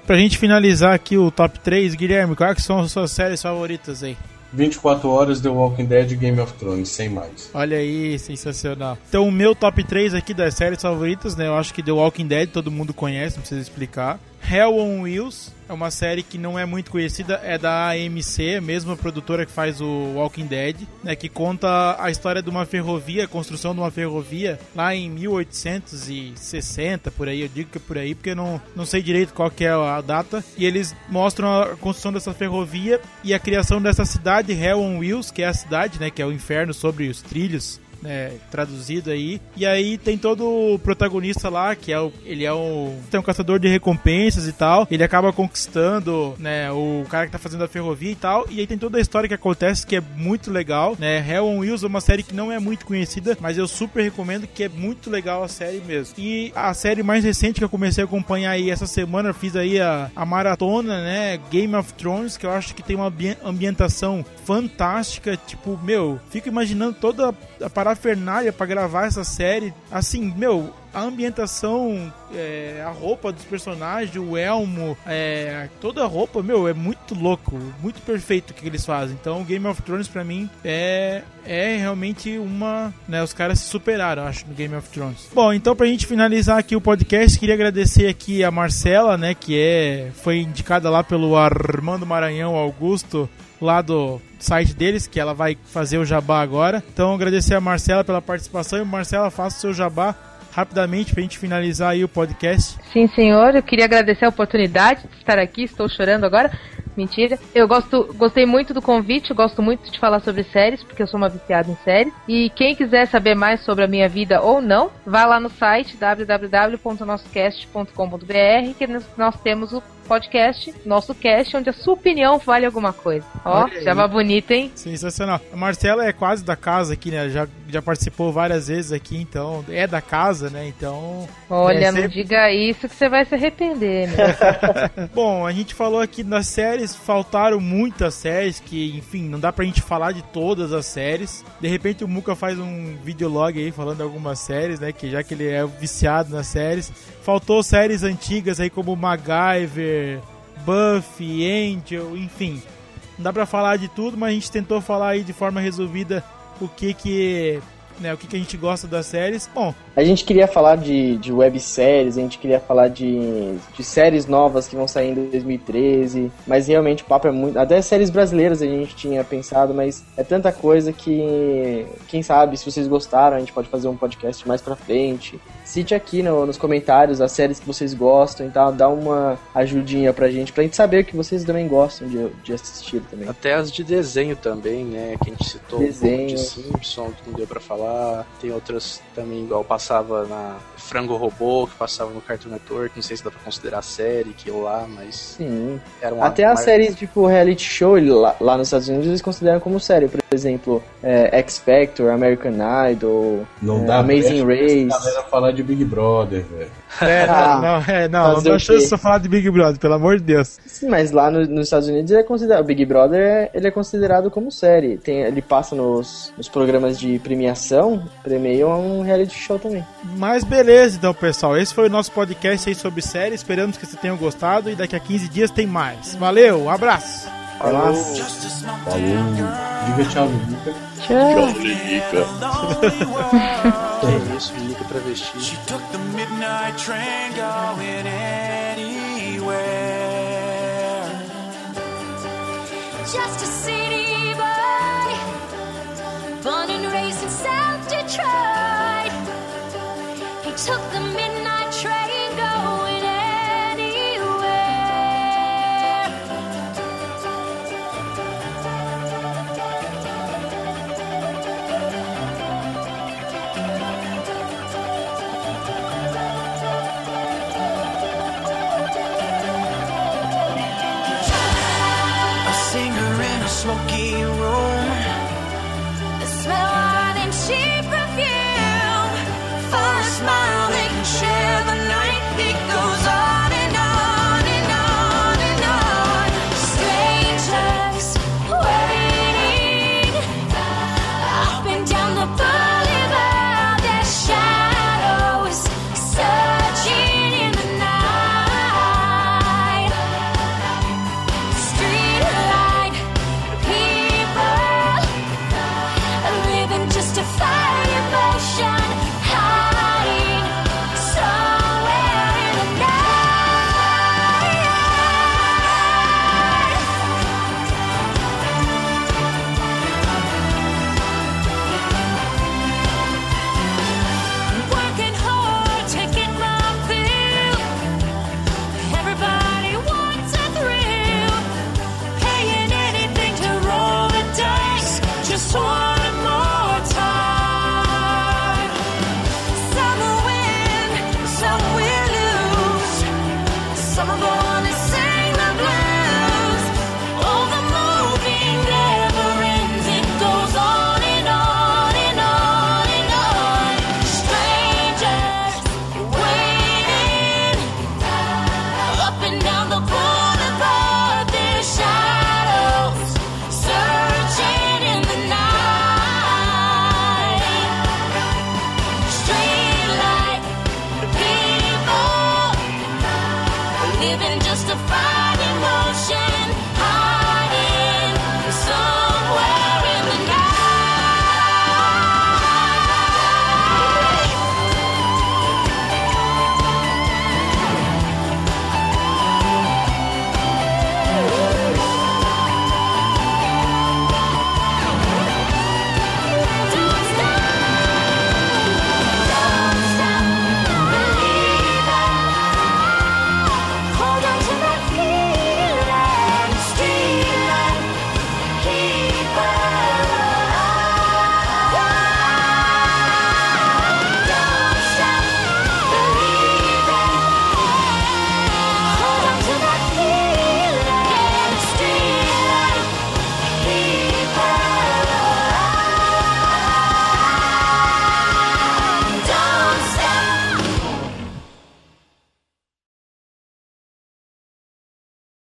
Pra gente finalizar aqui o top 3, Guilherme, quais são as suas séries favoritas aí? 24 horas The Walking Dead e Game of Thrones, sem mais. Olha aí, sensacional. Então, o meu top 3 aqui das séries favoritas, né? Eu acho que The Walking Dead todo mundo conhece, não precisa explicar. Hell on Wheels é uma série que não é muito conhecida, é da AMC, a mesma produtora que faz o Walking Dead, né? Que conta a história de uma ferrovia, a construção de uma ferrovia lá em 1860, por aí. Eu digo que é por aí porque eu não, não sei direito qual que é a data. E eles mostram a construção dessa ferrovia e a criação dessa cidade, Hell on Wheels, que é a cidade, né? Que é o inferno sobre os trilhos né, traduzido aí. E aí tem todo o protagonista lá, que é o, ele é um, tem um caçador de recompensas e tal. Ele acaba conquistando, né, o cara que tá fazendo a ferrovia e tal. E aí tem toda a história que acontece que é muito legal, né? Hell on Wheels é uma série que não é muito conhecida, mas eu super recomendo que é muito legal a série mesmo. E a série mais recente que eu comecei a acompanhar aí essa semana, eu fiz aí a, a maratona, né, Game of Thrones, que eu acho que tem uma ambi- ambientação fantástica, tipo, meu, fico imaginando toda a parafernália pra gravar essa série. Assim, meu, a ambientação, é, a roupa dos personagens, o elmo, é, toda a roupa, meu, é muito louco, muito perfeito o que eles fazem. Então, Game of Thrones pra mim é é realmente uma, né, os caras se superaram, acho, no Game of Thrones. Bom, então pra gente finalizar aqui o podcast, queria agradecer aqui a Marcela, né, que é foi indicada lá pelo Armando Maranhão Augusto lá do site deles, que ela vai fazer o jabá agora. Então, agradecer a Marcela pela participação e Marcela, faça o seu jabá rapidamente pra gente finalizar aí o podcast. Sim, senhor. Eu queria agradecer a oportunidade de estar aqui. Estou chorando agora. Mentira. Eu gosto, gostei muito do convite, gosto muito de falar sobre séries, porque eu sou uma viciada em séries. E quem quiser saber mais sobre a minha vida ou não, vá lá no site www.nossocast.com.br que nós temos o podcast, nosso cast, onde a sua opinião vale alguma coisa. Ó, já vai bonito, hein? Sensacional. A Marcela é quase da casa aqui, né? Já, já participou várias vezes aqui, então é da casa, né? Então. Olha, é não sempre- diga isso que você vai se arrepender, meu. Bom, a gente falou aqui das séries, faltaram muitas séries que, enfim, não dá pra gente falar de todas as séries. De repente o Muka faz um videolog aí falando de algumas séries, né? Que já que ele é viciado nas séries. Faltou séries antigas aí como MacGyver, Buffy, Angel, enfim. Não dá pra falar de tudo, mas a gente tentou falar aí de forma resumida o que que né? O que, que a gente gosta das séries. Bom, A gente queria falar de, de webséries, a gente queria falar de, de séries novas que vão sair em 2013, mas realmente o papo é muito. Até séries brasileiras a gente tinha pensado, mas é tanta coisa que, quem sabe, se vocês gostaram, a gente pode fazer um podcast mais pra frente. Cite aqui no- nos comentários as séries que vocês gostam e tal, dá uma ajudinha pra gente, pra gente saber o que vocês também gostam de, de assistir também. Até as de desenho também, né? Que a gente citou Desenho. um pouco de Simpson, que não deu pra falar. Tem outras também, igual passava na Frango Robô, que passava no Cartoon Network. Não sei se dá pra considerar série, aquilo lá, mas Sim. era uma. Até as mar- séries tipo reality show lá, lá nos Estados Unidos eles consideram como série. Por exemplo, é, X Factor, American Idol, Não é, dá Amazing Race. galera falar de Big Brother, velho. é, Ah, não, é, não, não dá chance de só falar de Big Brother, pelo amor de Deus. Sim, mas lá no- nos Estados Unidos ele é considerado. O Big Brother é- ele é considerado como série. Tem, ele passa nos, nos programas de premiação, premiam um reality show também. Mas beleza, então, pessoal. Esse foi o nosso podcast aí sobre série. Esperamos que vocês tenham gostado e daqui a 15 dias tem mais. Valeu, um abraço. Lá. Falou. Diga tchau, Lica. Que isso, Liga Travesti. She took the midnight train going anywhere. Just a city boy, born and raised in South Detroit. Took the midnight train going anywhere. A singer in a smoky.